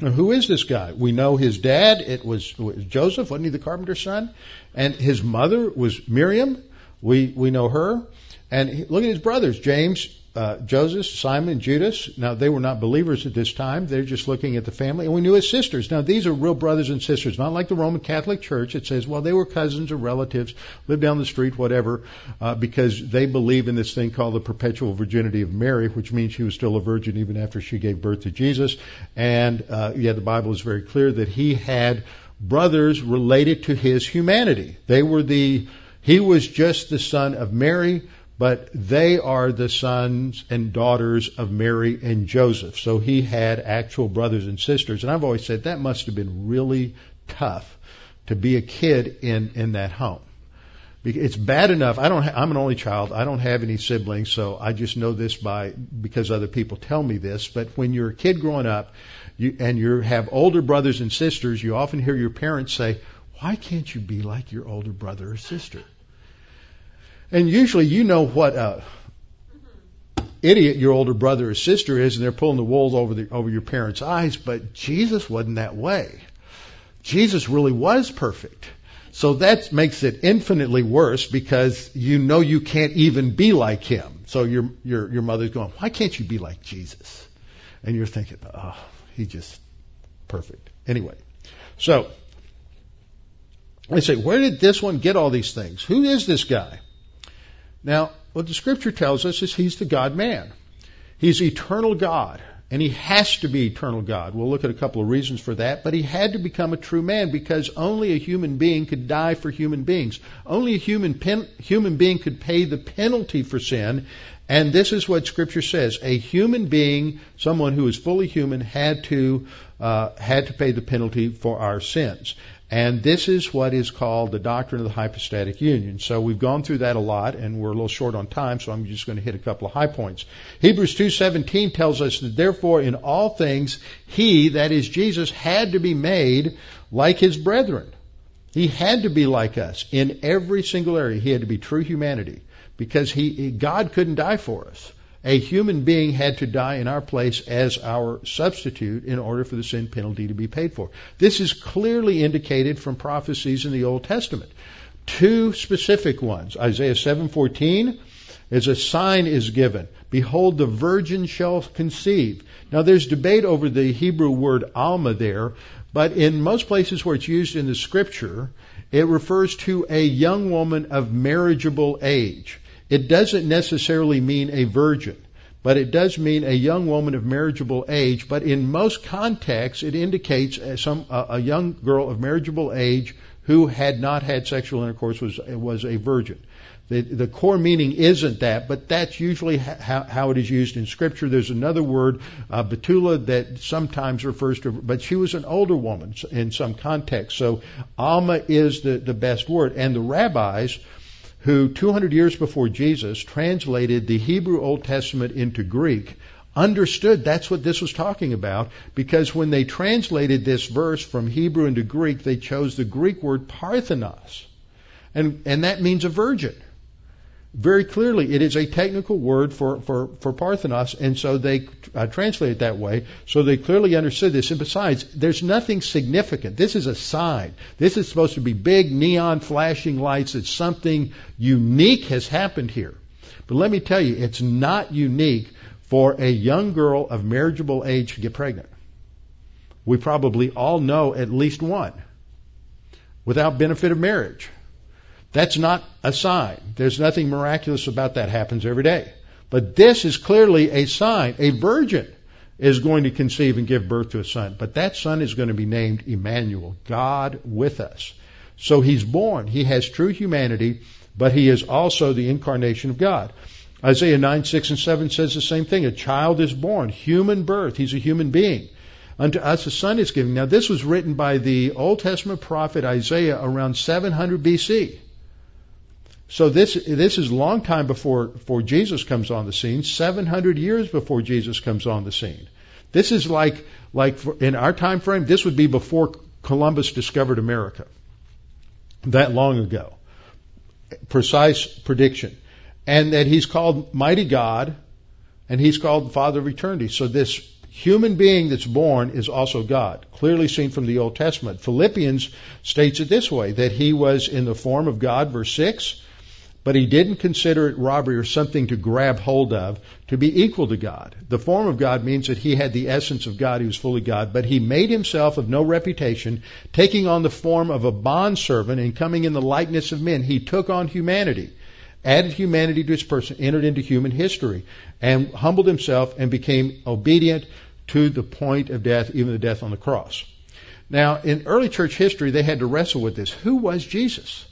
"Who is this guy? We know his dad. It was, it was Joseph, wasn't he the carpenter's son? And his mother was Miriam. We we know her. And he, look at his brothers, James, uh, Joseph, Simon, Judas. Now they were not believers at this time. They're just looking at the family. And we knew his sisters. Now these are real brothers and sisters, not like the Roman Catholic Church. It says, well, they were cousins or relatives, lived down the street, whatever, uh, because they believe in this thing called the perpetual virginity of Mary, which means she was still a virgin even after she gave birth to Jesus. And uh, yeah, the Bible is very clear that he had brothers related to his humanity. They were the he was just the son of Mary but they are the sons and daughters of Mary and Joseph. So he had actual brothers and sisters. And I've always said that must have been really tough to be a kid in, in that home. It's bad enough. I don't. Ha- I'm an only child. I don't have any siblings, so I just know this by because other people tell me this. But when you're a kid growing up, you, and you have older brothers and sisters, you often hear your parents say, "Why can't you be like your older brother or sister?" And usually you know what a idiot your older brother or sister is, and they're pulling the wool over the, over your parents' eyes. But Jesus wasn't that way. Jesus really was perfect. So that makes it infinitely worse because you know you can't even be like him. So your your your mother's going, why can't you be like Jesus? And you're thinking, oh, he's just perfect. Anyway, so I say, where did this one get all these things? Who is this guy? Now, what the scripture tells us is he's the God man. He's eternal God, and he has to be eternal God. We'll look at a couple of reasons for that, but he had to become a true man because only a human being could die for human beings. Only a human pen, human being could pay the penalty for sin, and this is what Scripture says: a human being, someone who is fully human, had to uh, had to pay the penalty for our sins. And this is what is called the doctrine of the hypostatic union. So we've gone through that a lot and we're a little short on time, so I'm just going to hit a couple of high points. Hebrews 2:17 tells us that therefore in all things he, that is Jesus, had to be made like his brethren. He had to be like us in every single area. He had to be true humanity because he God couldn't die for us. A human being had to die in our place as our substitute in order for the sin penalty to be paid for. This is clearly indicated from prophecies in the Old Testament. Two specific ones. Isaiah 7:14 as a sign is given. Behold, the virgin shall conceive. Now, there's debate over the Hebrew word alma there, but in most places where it's used in the scripture, it refers to a young woman of marriageable age. It doesn't necessarily mean a virgin, but it does mean a young woman of marriageable age. But in most contexts, it indicates some, a young girl of marriageable age who had not had sexual intercourse was was a virgin. The, the core meaning isn't that, but that's usually how, how it is used in Scripture. There's another word, uh, Betula, that sometimes refers to, but she was an older woman in some context. So Alma is the, the best word. And the rabbis, who 200 years before Jesus translated the Hebrew Old Testament into Greek, understood that's what this was talking about because when they translated this verse from Hebrew into Greek, they chose the Greek word parthenos. And, and that means a virgin very clearly it is a technical word for, for, for Parthenos, and so they uh, translate it that way. So they clearly understood this. And besides, there's nothing significant. This is a sign. This is supposed to be big neon flashing lights that something unique has happened here. But let me tell you, it's not unique for a young girl of marriageable age to get pregnant. We probably all know at least one without benefit of marriage. That's not a sign. There's nothing miraculous about that happens every day. But this is clearly a sign. A virgin is going to conceive and give birth to a son. But that son is going to be named Emmanuel, God with us. So he's born. He has true humanity, but he is also the incarnation of God. Isaiah 9, 6, and 7 says the same thing. A child is born, human birth. He's a human being. Unto us a son is given. Now, this was written by the Old Testament prophet Isaiah around 700 BC. So this this is a long time before before Jesus comes on the scene, 700 years before Jesus comes on the scene. This is like like in our time frame, this would be before Columbus discovered America. That long ago. Precise prediction. And that he's called mighty God and he's called the Father of eternity. So this human being that's born is also God, clearly seen from the Old Testament. Philippians states it this way that he was in the form of God, verse 6, but he didn't consider it robbery or something to grab hold of to be equal to God. The form of God means that he had the essence of God, he was fully God, but he made himself of no reputation, taking on the form of a bondservant and coming in the likeness of men. He took on humanity, added humanity to his person, entered into human history, and humbled himself and became obedient to the point of death, even the death on the cross. Now, in early church history, they had to wrestle with this. Who was Jesus?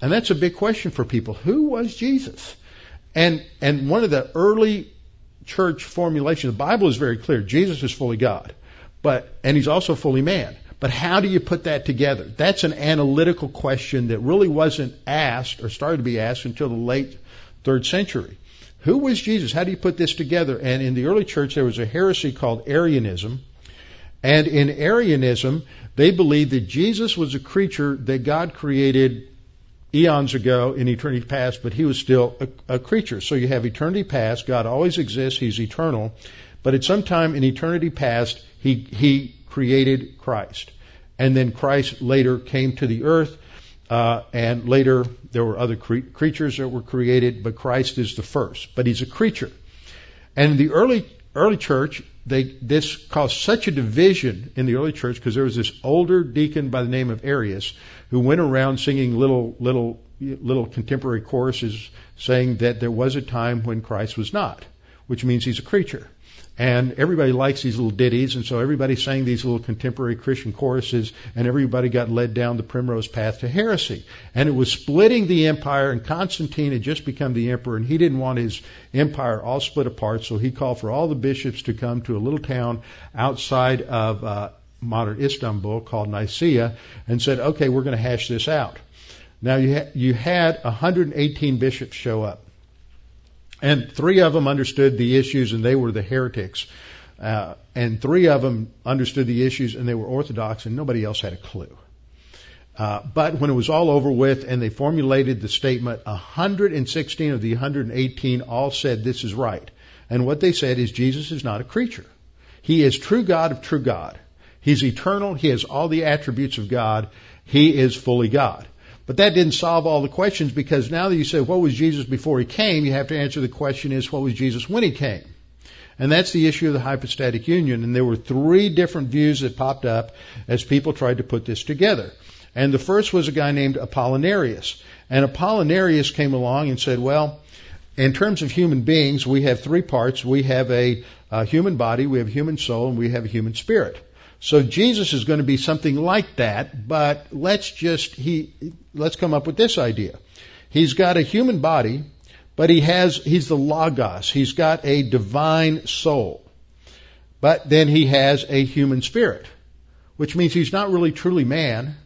And that's a big question for people. Who was Jesus? And and one of the early church formulations, the Bible is very clear. Jesus is fully God, but and he's also fully man. But how do you put that together? That's an analytical question that really wasn't asked or started to be asked until the late third century. Who was Jesus? How do you put this together? And in the early church, there was a heresy called Arianism. And in Arianism, they believed that Jesus was a creature that God created eons ago in eternity past, but he was still a, a, creature. So you have eternity past, God always exists, he's eternal, but at some time in eternity past, he, he created Christ. And then Christ later came to the earth, uh, and later there were other cre- creatures that were created, but Christ is the first. But he's a creature. And the early early church, they, this caused such a division in the early church because there was this older deacon by the name of Arius who went around singing little, little, little contemporary choruses saying that there was a time when Christ was not, which means he's a creature. And everybody likes these little ditties, and so everybody sang these little contemporary Christian choruses, and everybody got led down the primrose path to heresy. And it was splitting the empire, and Constantine had just become the emperor, and he didn't want his empire all split apart, so he called for all the bishops to come to a little town outside of uh, modern Istanbul called Nicaea, and said, okay, we're going to hash this out. Now, you, ha- you had 118 bishops show up. And three of them understood the issues and they were the heretics. Uh, and three of them understood the issues and they were orthodox and nobody else had a clue. Uh, but when it was all over with and they formulated the statement, 116 of the 118 all said this is right. And what they said is Jesus is not a creature. He is true God of true God. He's eternal. He has all the attributes of God. He is fully God. But that didn't solve all the questions because now that you say, what was Jesus before he came, you have to answer the question is, what was Jesus when he came? And that's the issue of the hypostatic union. And there were three different views that popped up as people tried to put this together. And the first was a guy named Apollinarius. And Apollinarius came along and said, well, in terms of human beings, we have three parts. We have a, a human body, we have a human soul, and we have a human spirit. So Jesus is going to be something like that, but let's just he let's come up with this idea. He's got a human body, but he has he's the logos. He's got a divine soul. But then he has a human spirit, which means he's not really truly man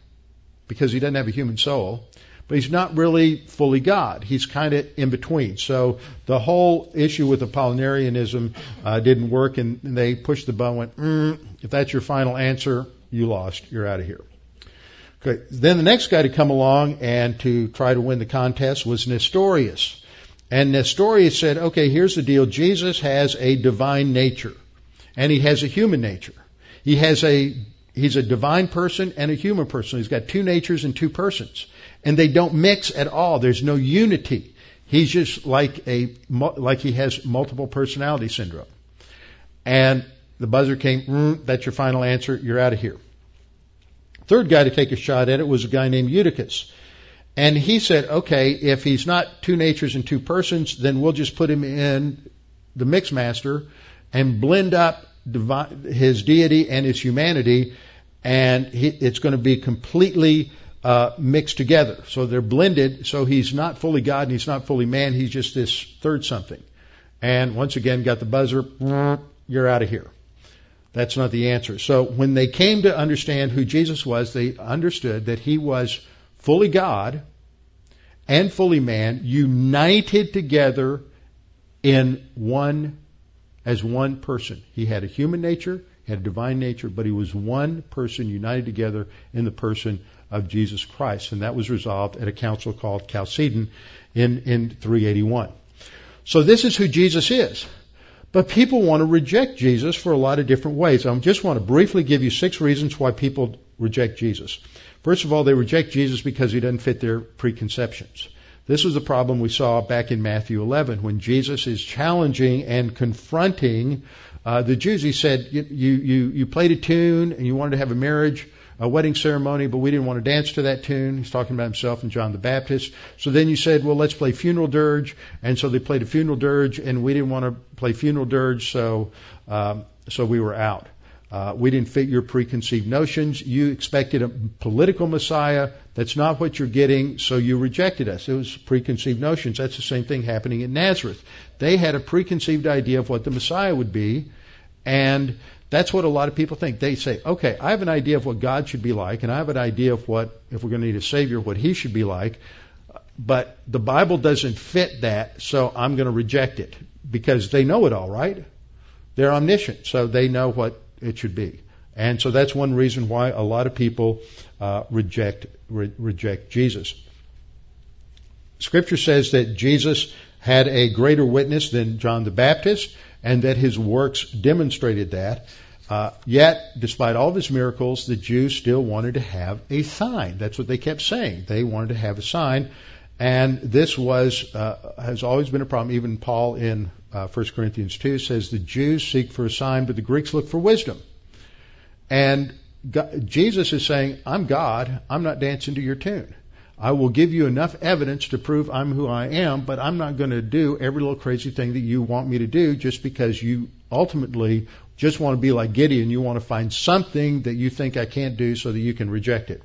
because he doesn't have a human soul but he's not really fully God. He's kind of in between. So the whole issue with Apollinarianism uh, didn't work, and they pushed the button. Went, mm, if that's your final answer, you lost. You're out of here. Okay. Then the next guy to come along and to try to win the contest was Nestorius. And Nestorius said, okay, here's the deal. Jesus has a divine nature, and he has a human nature. He has a He's a divine person and a human person. He's got two natures and two persons and they don't mix at all. There's no unity. He's just like a like he has multiple personality syndrome. And the buzzer came. Mm, that's your final answer. You're out of here. Third guy to take a shot at it was a guy named Eutyches. And he said, okay, if he's not two natures and two persons, then we'll just put him in the mix master and blend up his deity and his humanity, and it's going to be completely uh, mixed together. So they're blended. So he's not fully God and he's not fully man. He's just this third something. And once again, got the buzzer. You're out of here. That's not the answer. So when they came to understand who Jesus was, they understood that he was fully God and fully man, united together in one, as one person. He had a human nature, had divine nature, but he was one person united together in the person of Jesus Christ. And that was resolved at a council called Chalcedon in, in 381. So this is who Jesus is. But people want to reject Jesus for a lot of different ways. I just want to briefly give you six reasons why people reject Jesus. First of all, they reject Jesus because he doesn't fit their preconceptions. This was the problem we saw back in Matthew 11 when Jesus is challenging and confronting uh, the Jews. He said, you, you, you played a tune and you wanted to have a marriage a wedding ceremony, but we didn't want to dance to that tune. He's talking about himself and John the Baptist. So then you said, well, let's play funeral dirge. And so they played a funeral dirge, and we didn't want to play funeral dirge, so um, so we were out. Uh, we didn't fit your preconceived notions. You expected a political Messiah. That's not what you're getting, so you rejected us. It was preconceived notions. That's the same thing happening in Nazareth. They had a preconceived idea of what the Messiah would be, and that's what a lot of people think. They say, okay, I have an idea of what God should be like, and I have an idea of what, if we're going to need a Savior, what He should be like, but the Bible doesn't fit that, so I'm going to reject it because they know it all, right? They're omniscient, so they know what it should be. And so that's one reason why a lot of people uh, reject re- reject Jesus. Scripture says that Jesus had a greater witness than John the Baptist, and that his works demonstrated that. Uh, yet, despite all of his miracles, the Jews still wanted to have a sign. That's what they kept saying. They wanted to have a sign, and this was uh, has always been a problem. Even Paul in uh, 1 Corinthians 2 says the Jews seek for a sign, but the Greeks look for wisdom. And God, Jesus is saying, "I'm God. I'm not dancing to your tune." I will give you enough evidence to prove I'm who I am, but I'm not going to do every little crazy thing that you want me to do just because you ultimately just want to be like Gideon. You want to find something that you think I can't do so that you can reject it.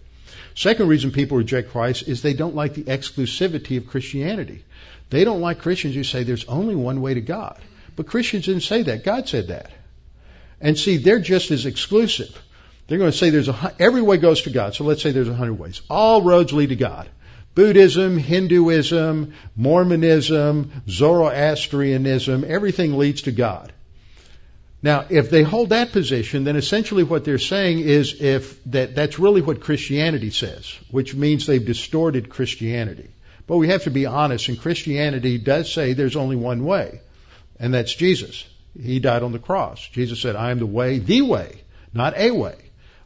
Second reason people reject Christ is they don't like the exclusivity of Christianity. They don't like Christians who say there's only one way to God. But Christians didn't say that. God said that. And see, they're just as exclusive. They're going to say there's a, every way goes to God. So let's say there's a hundred ways. All roads lead to God. Buddhism, Hinduism, Mormonism, Zoroastrianism, everything leads to God. Now, if they hold that position, then essentially what they're saying is if that that's really what Christianity says, which means they've distorted Christianity. But we have to be honest, and Christianity does say there's only one way. and that's Jesus. He died on the cross. Jesus said, I am the way, the way, not a way.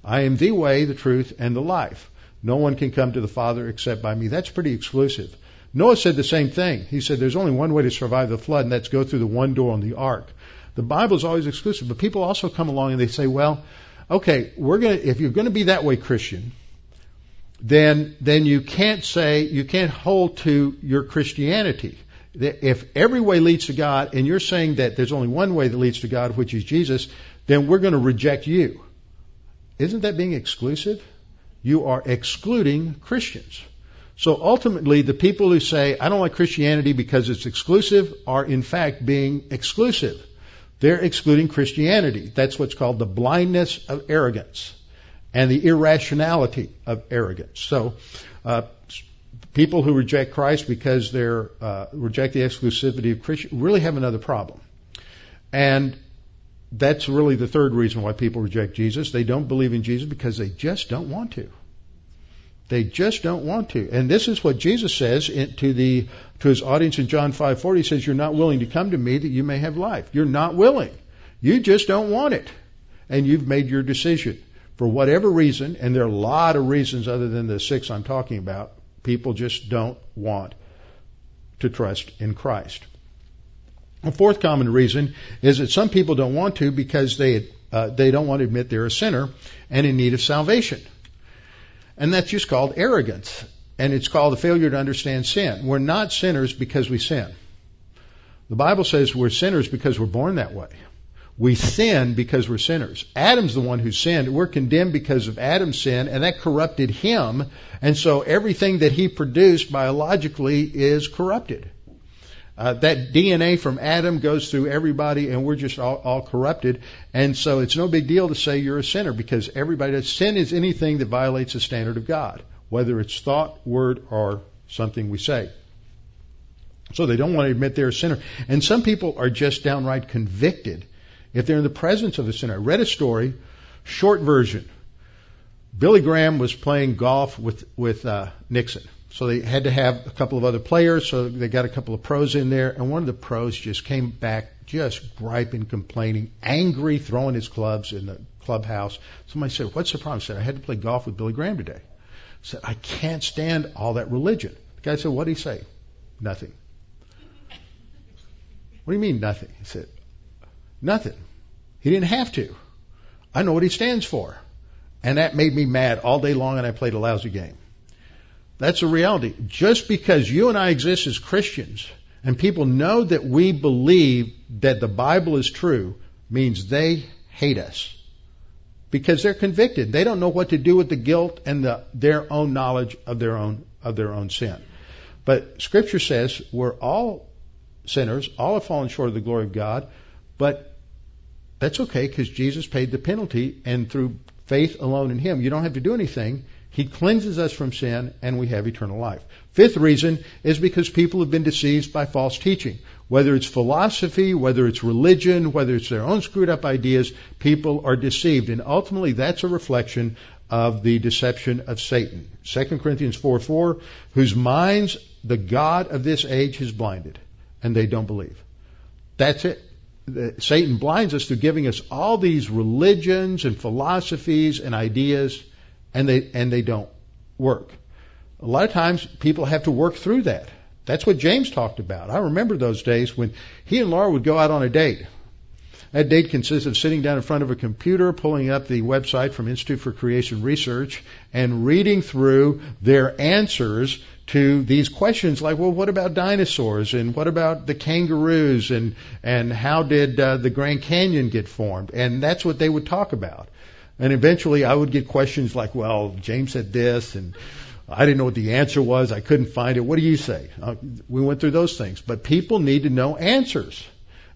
I am the way, the truth, and the life. No one can come to the Father except by me. That's pretty exclusive. Noah said the same thing. He said there's only one way to survive the flood, and that's go through the one door on the ark. The Bible is always exclusive, but people also come along and they say, well, okay, we're to, if you're going to be that way Christian, then, then you can't say, you can't hold to your Christianity. If every way leads to God and you're saying that there's only one way that leads to God, which is Jesus, then we're going to reject you. Isn't that being exclusive? You are excluding Christians. So ultimately, the people who say, I don't like Christianity because it's exclusive, are in fact being exclusive. They're excluding Christianity. That's what's called the blindness of arrogance and the irrationality of arrogance. So, uh, people who reject Christ because they uh, reject the exclusivity of Christian really have another problem. And that's really the third reason why people reject Jesus. They don't believe in Jesus because they just don't want to. They just don't want to. And this is what Jesus says to the to his audience in John 5:40. He says, "You're not willing to come to me that you may have life. You're not willing. You just don't want it, and you've made your decision for whatever reason. And there are a lot of reasons other than the six I'm talking about. People just don't want to trust in Christ. A fourth common reason is that some people don't want to because they uh, they don't want to admit they're a sinner and in need of salvation. And that's just called arrogance. And it's called a failure to understand sin. We're not sinners because we sin. The Bible says we're sinners because we're born that way. We sin because we're sinners. Adam's the one who sinned. We're condemned because of Adam's sin, and that corrupted him. And so everything that he produced biologically is corrupted. Uh, that DNA from Adam goes through everybody, and we're just all, all, corrupted. And so it's no big deal to say you're a sinner because everybody does. Sin is anything that violates the standard of God, whether it's thought, word, or something we say. So they don't want to admit they're a sinner. And some people are just downright convicted if they're in the presence of a sinner. I read a story, short version. Billy Graham was playing golf with with uh, Nixon so they had to have a couple of other players, so they got a couple of pros in there, and one of the pros just came back just griping, complaining, angry, throwing his clubs in the clubhouse. Somebody said, What's the problem? I said, I had to play golf with Billy Graham today. I said, I can't stand all that religion. The guy said, What did he say? Nothing. What do you mean nothing? He said, Nothing. He didn't have to. I know what he stands for. And that made me mad all day long and I played a lousy game. That's a reality. Just because you and I exist as Christians and people know that we believe that the Bible is true means they hate us because they're convicted. They don't know what to do with the guilt and the, their own knowledge of their own of their own sin. But Scripture says we're all sinners, all have fallen short of the glory of God, but that's okay because Jesus paid the penalty, and through faith alone in Him, you don't have to do anything. He cleanses us from sin and we have eternal life. Fifth reason is because people have been deceived by false teaching. Whether it's philosophy, whether it's religion, whether it's their own screwed up ideas, people are deceived. And ultimately that's a reflection of the deception of Satan. 2 Corinthians 4 4, whose minds the God of this age has blinded, and they don't believe. That's it. Satan blinds us through giving us all these religions and philosophies and ideas and they and they don't work. A lot of times people have to work through that. That's what James talked about. I remember those days when he and Laura would go out on a date. That date consists of sitting down in front of a computer, pulling up the website from Institute for Creation Research, and reading through their answers to these questions like, well, what about dinosaurs and what about the kangaroos and and how did uh, the Grand Canyon get formed? And that's what they would talk about. And eventually I would get questions like, well, James said this and I didn't know what the answer was. I couldn't find it. What do you say? Uh, we went through those things. But people need to know answers.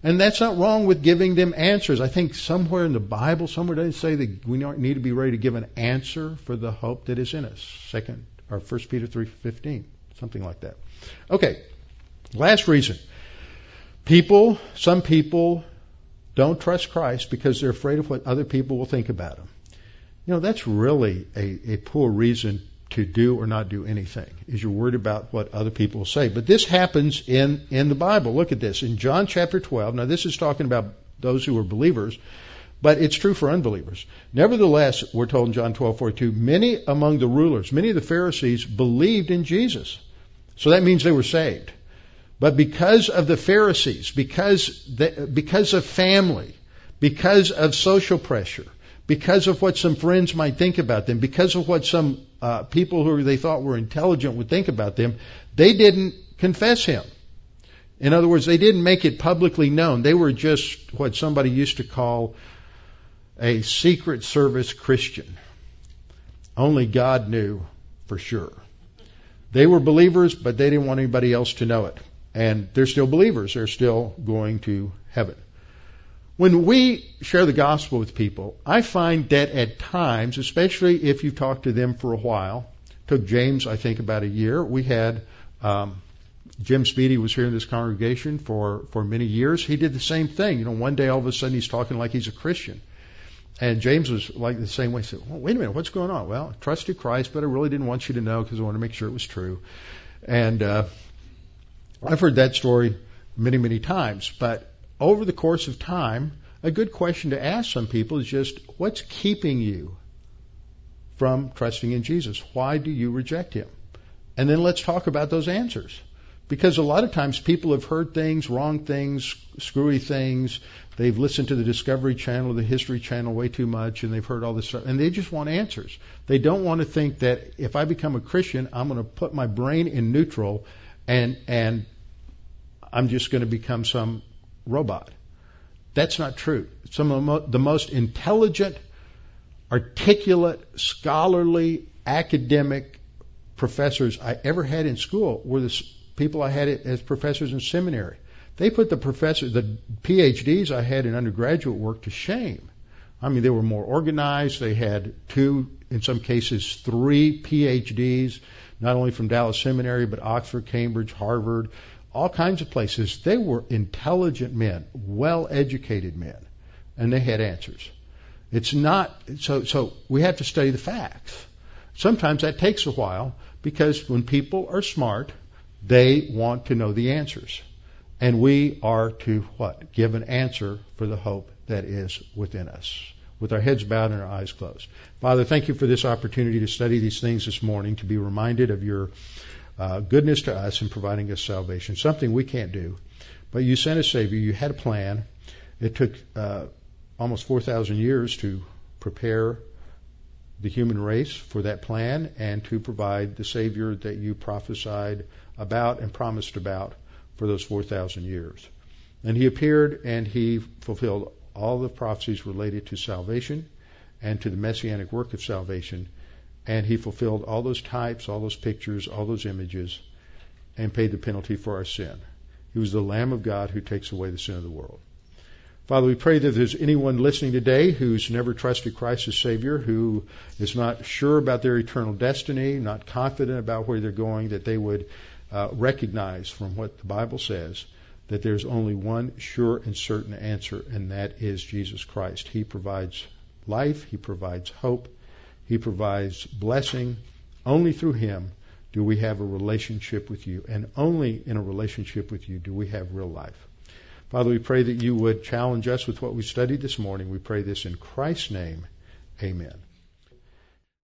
And that's not wrong with giving them answers. I think somewhere in the Bible, somewhere does say that we need to be ready to give an answer for the hope that is in us. Second or First Peter three fifteen, something like that. Okay. Last reason. People, some people don't trust Christ because they're afraid of what other people will think about them. You know, that's really a, a poor reason to do or not do anything. Is you're worried about what other people will say. But this happens in in the Bible. Look at this in John chapter 12. Now this is talking about those who are believers, but it's true for unbelievers. Nevertheless, we're told in John 12:42, many among the rulers, many of the Pharisees believed in Jesus. So that means they were saved. But because of the Pharisees, because because of family, because of social pressure, because of what some friends might think about them, because of what some uh, people who they thought were intelligent would think about them, they didn't confess him. In other words, they didn't make it publicly known. They were just what somebody used to call a secret service Christian. Only God knew for sure. They were believers, but they didn't want anybody else to know it. And they're still believers. They're still going to heaven. When we share the gospel with people, I find that at times, especially if you talk to them for a while, took James, I think, about a year. We had um, Jim Speedy was here in this congregation for for many years. He did the same thing. You know, one day all of a sudden he's talking like he's a Christian, and James was like the same way. He said, well, "Wait a minute, what's going on?" Well, I trusted Christ, but I really didn't want you to know because I wanted to make sure it was true. And uh, I've heard that story many, many times, but over the course of time, a good question to ask some people is just what's keeping you from trusting in Jesus? Why do you reject him? And then let's talk about those answers. Because a lot of times people have heard things, wrong things, screwy things. They've listened to the Discovery Channel, the History Channel way too much, and they've heard all this stuff. And they just want answers. They don't want to think that if I become a Christian, I'm going to put my brain in neutral and, and I'm just going to become some robot. That's not true. Some of the, mo- the most intelligent, articulate, scholarly, academic professors I ever had in school were the people I had as professors in seminary. They put the professors, the PhDs I had in undergraduate work to shame. I mean, they were more organized. They had two, in some cases, three PhDs, not only from Dallas Seminary, but Oxford, Cambridge, Harvard, all kinds of places. They were intelligent men, well educated men, and they had answers. It's not, so, so we have to study the facts. Sometimes that takes a while because when people are smart, they want to know the answers. And we are to what? Give an answer for the hope that is within us. With our heads bowed and our eyes closed. Father, thank you for this opportunity to study these things this morning, to be reminded of your uh, goodness to us in providing us salvation, something we can't do. But you sent a Savior, you had a plan. It took uh, almost 4,000 years to prepare the human race for that plan and to provide the Savior that you prophesied about and promised about for those 4,000 years. And he appeared and he fulfilled all the prophecies related to salvation and to the messianic work of salvation and he fulfilled all those types, all those pictures, all those images, and paid the penalty for our sin. He was the Lamb of God who takes away the sin of the world. Father, we pray that there's anyone listening today who's never trusted Christ as Savior, who is not sure about their eternal destiny, not confident about where they're going, that they would uh, recognize from what the Bible says that there's only one sure and certain answer, and that is Jesus Christ. He provides life, He provides hope, he provides blessing. Only through Him do we have a relationship with you. And only in a relationship with you do we have real life. Father, we pray that you would challenge us with what we studied this morning. We pray this in Christ's name. Amen.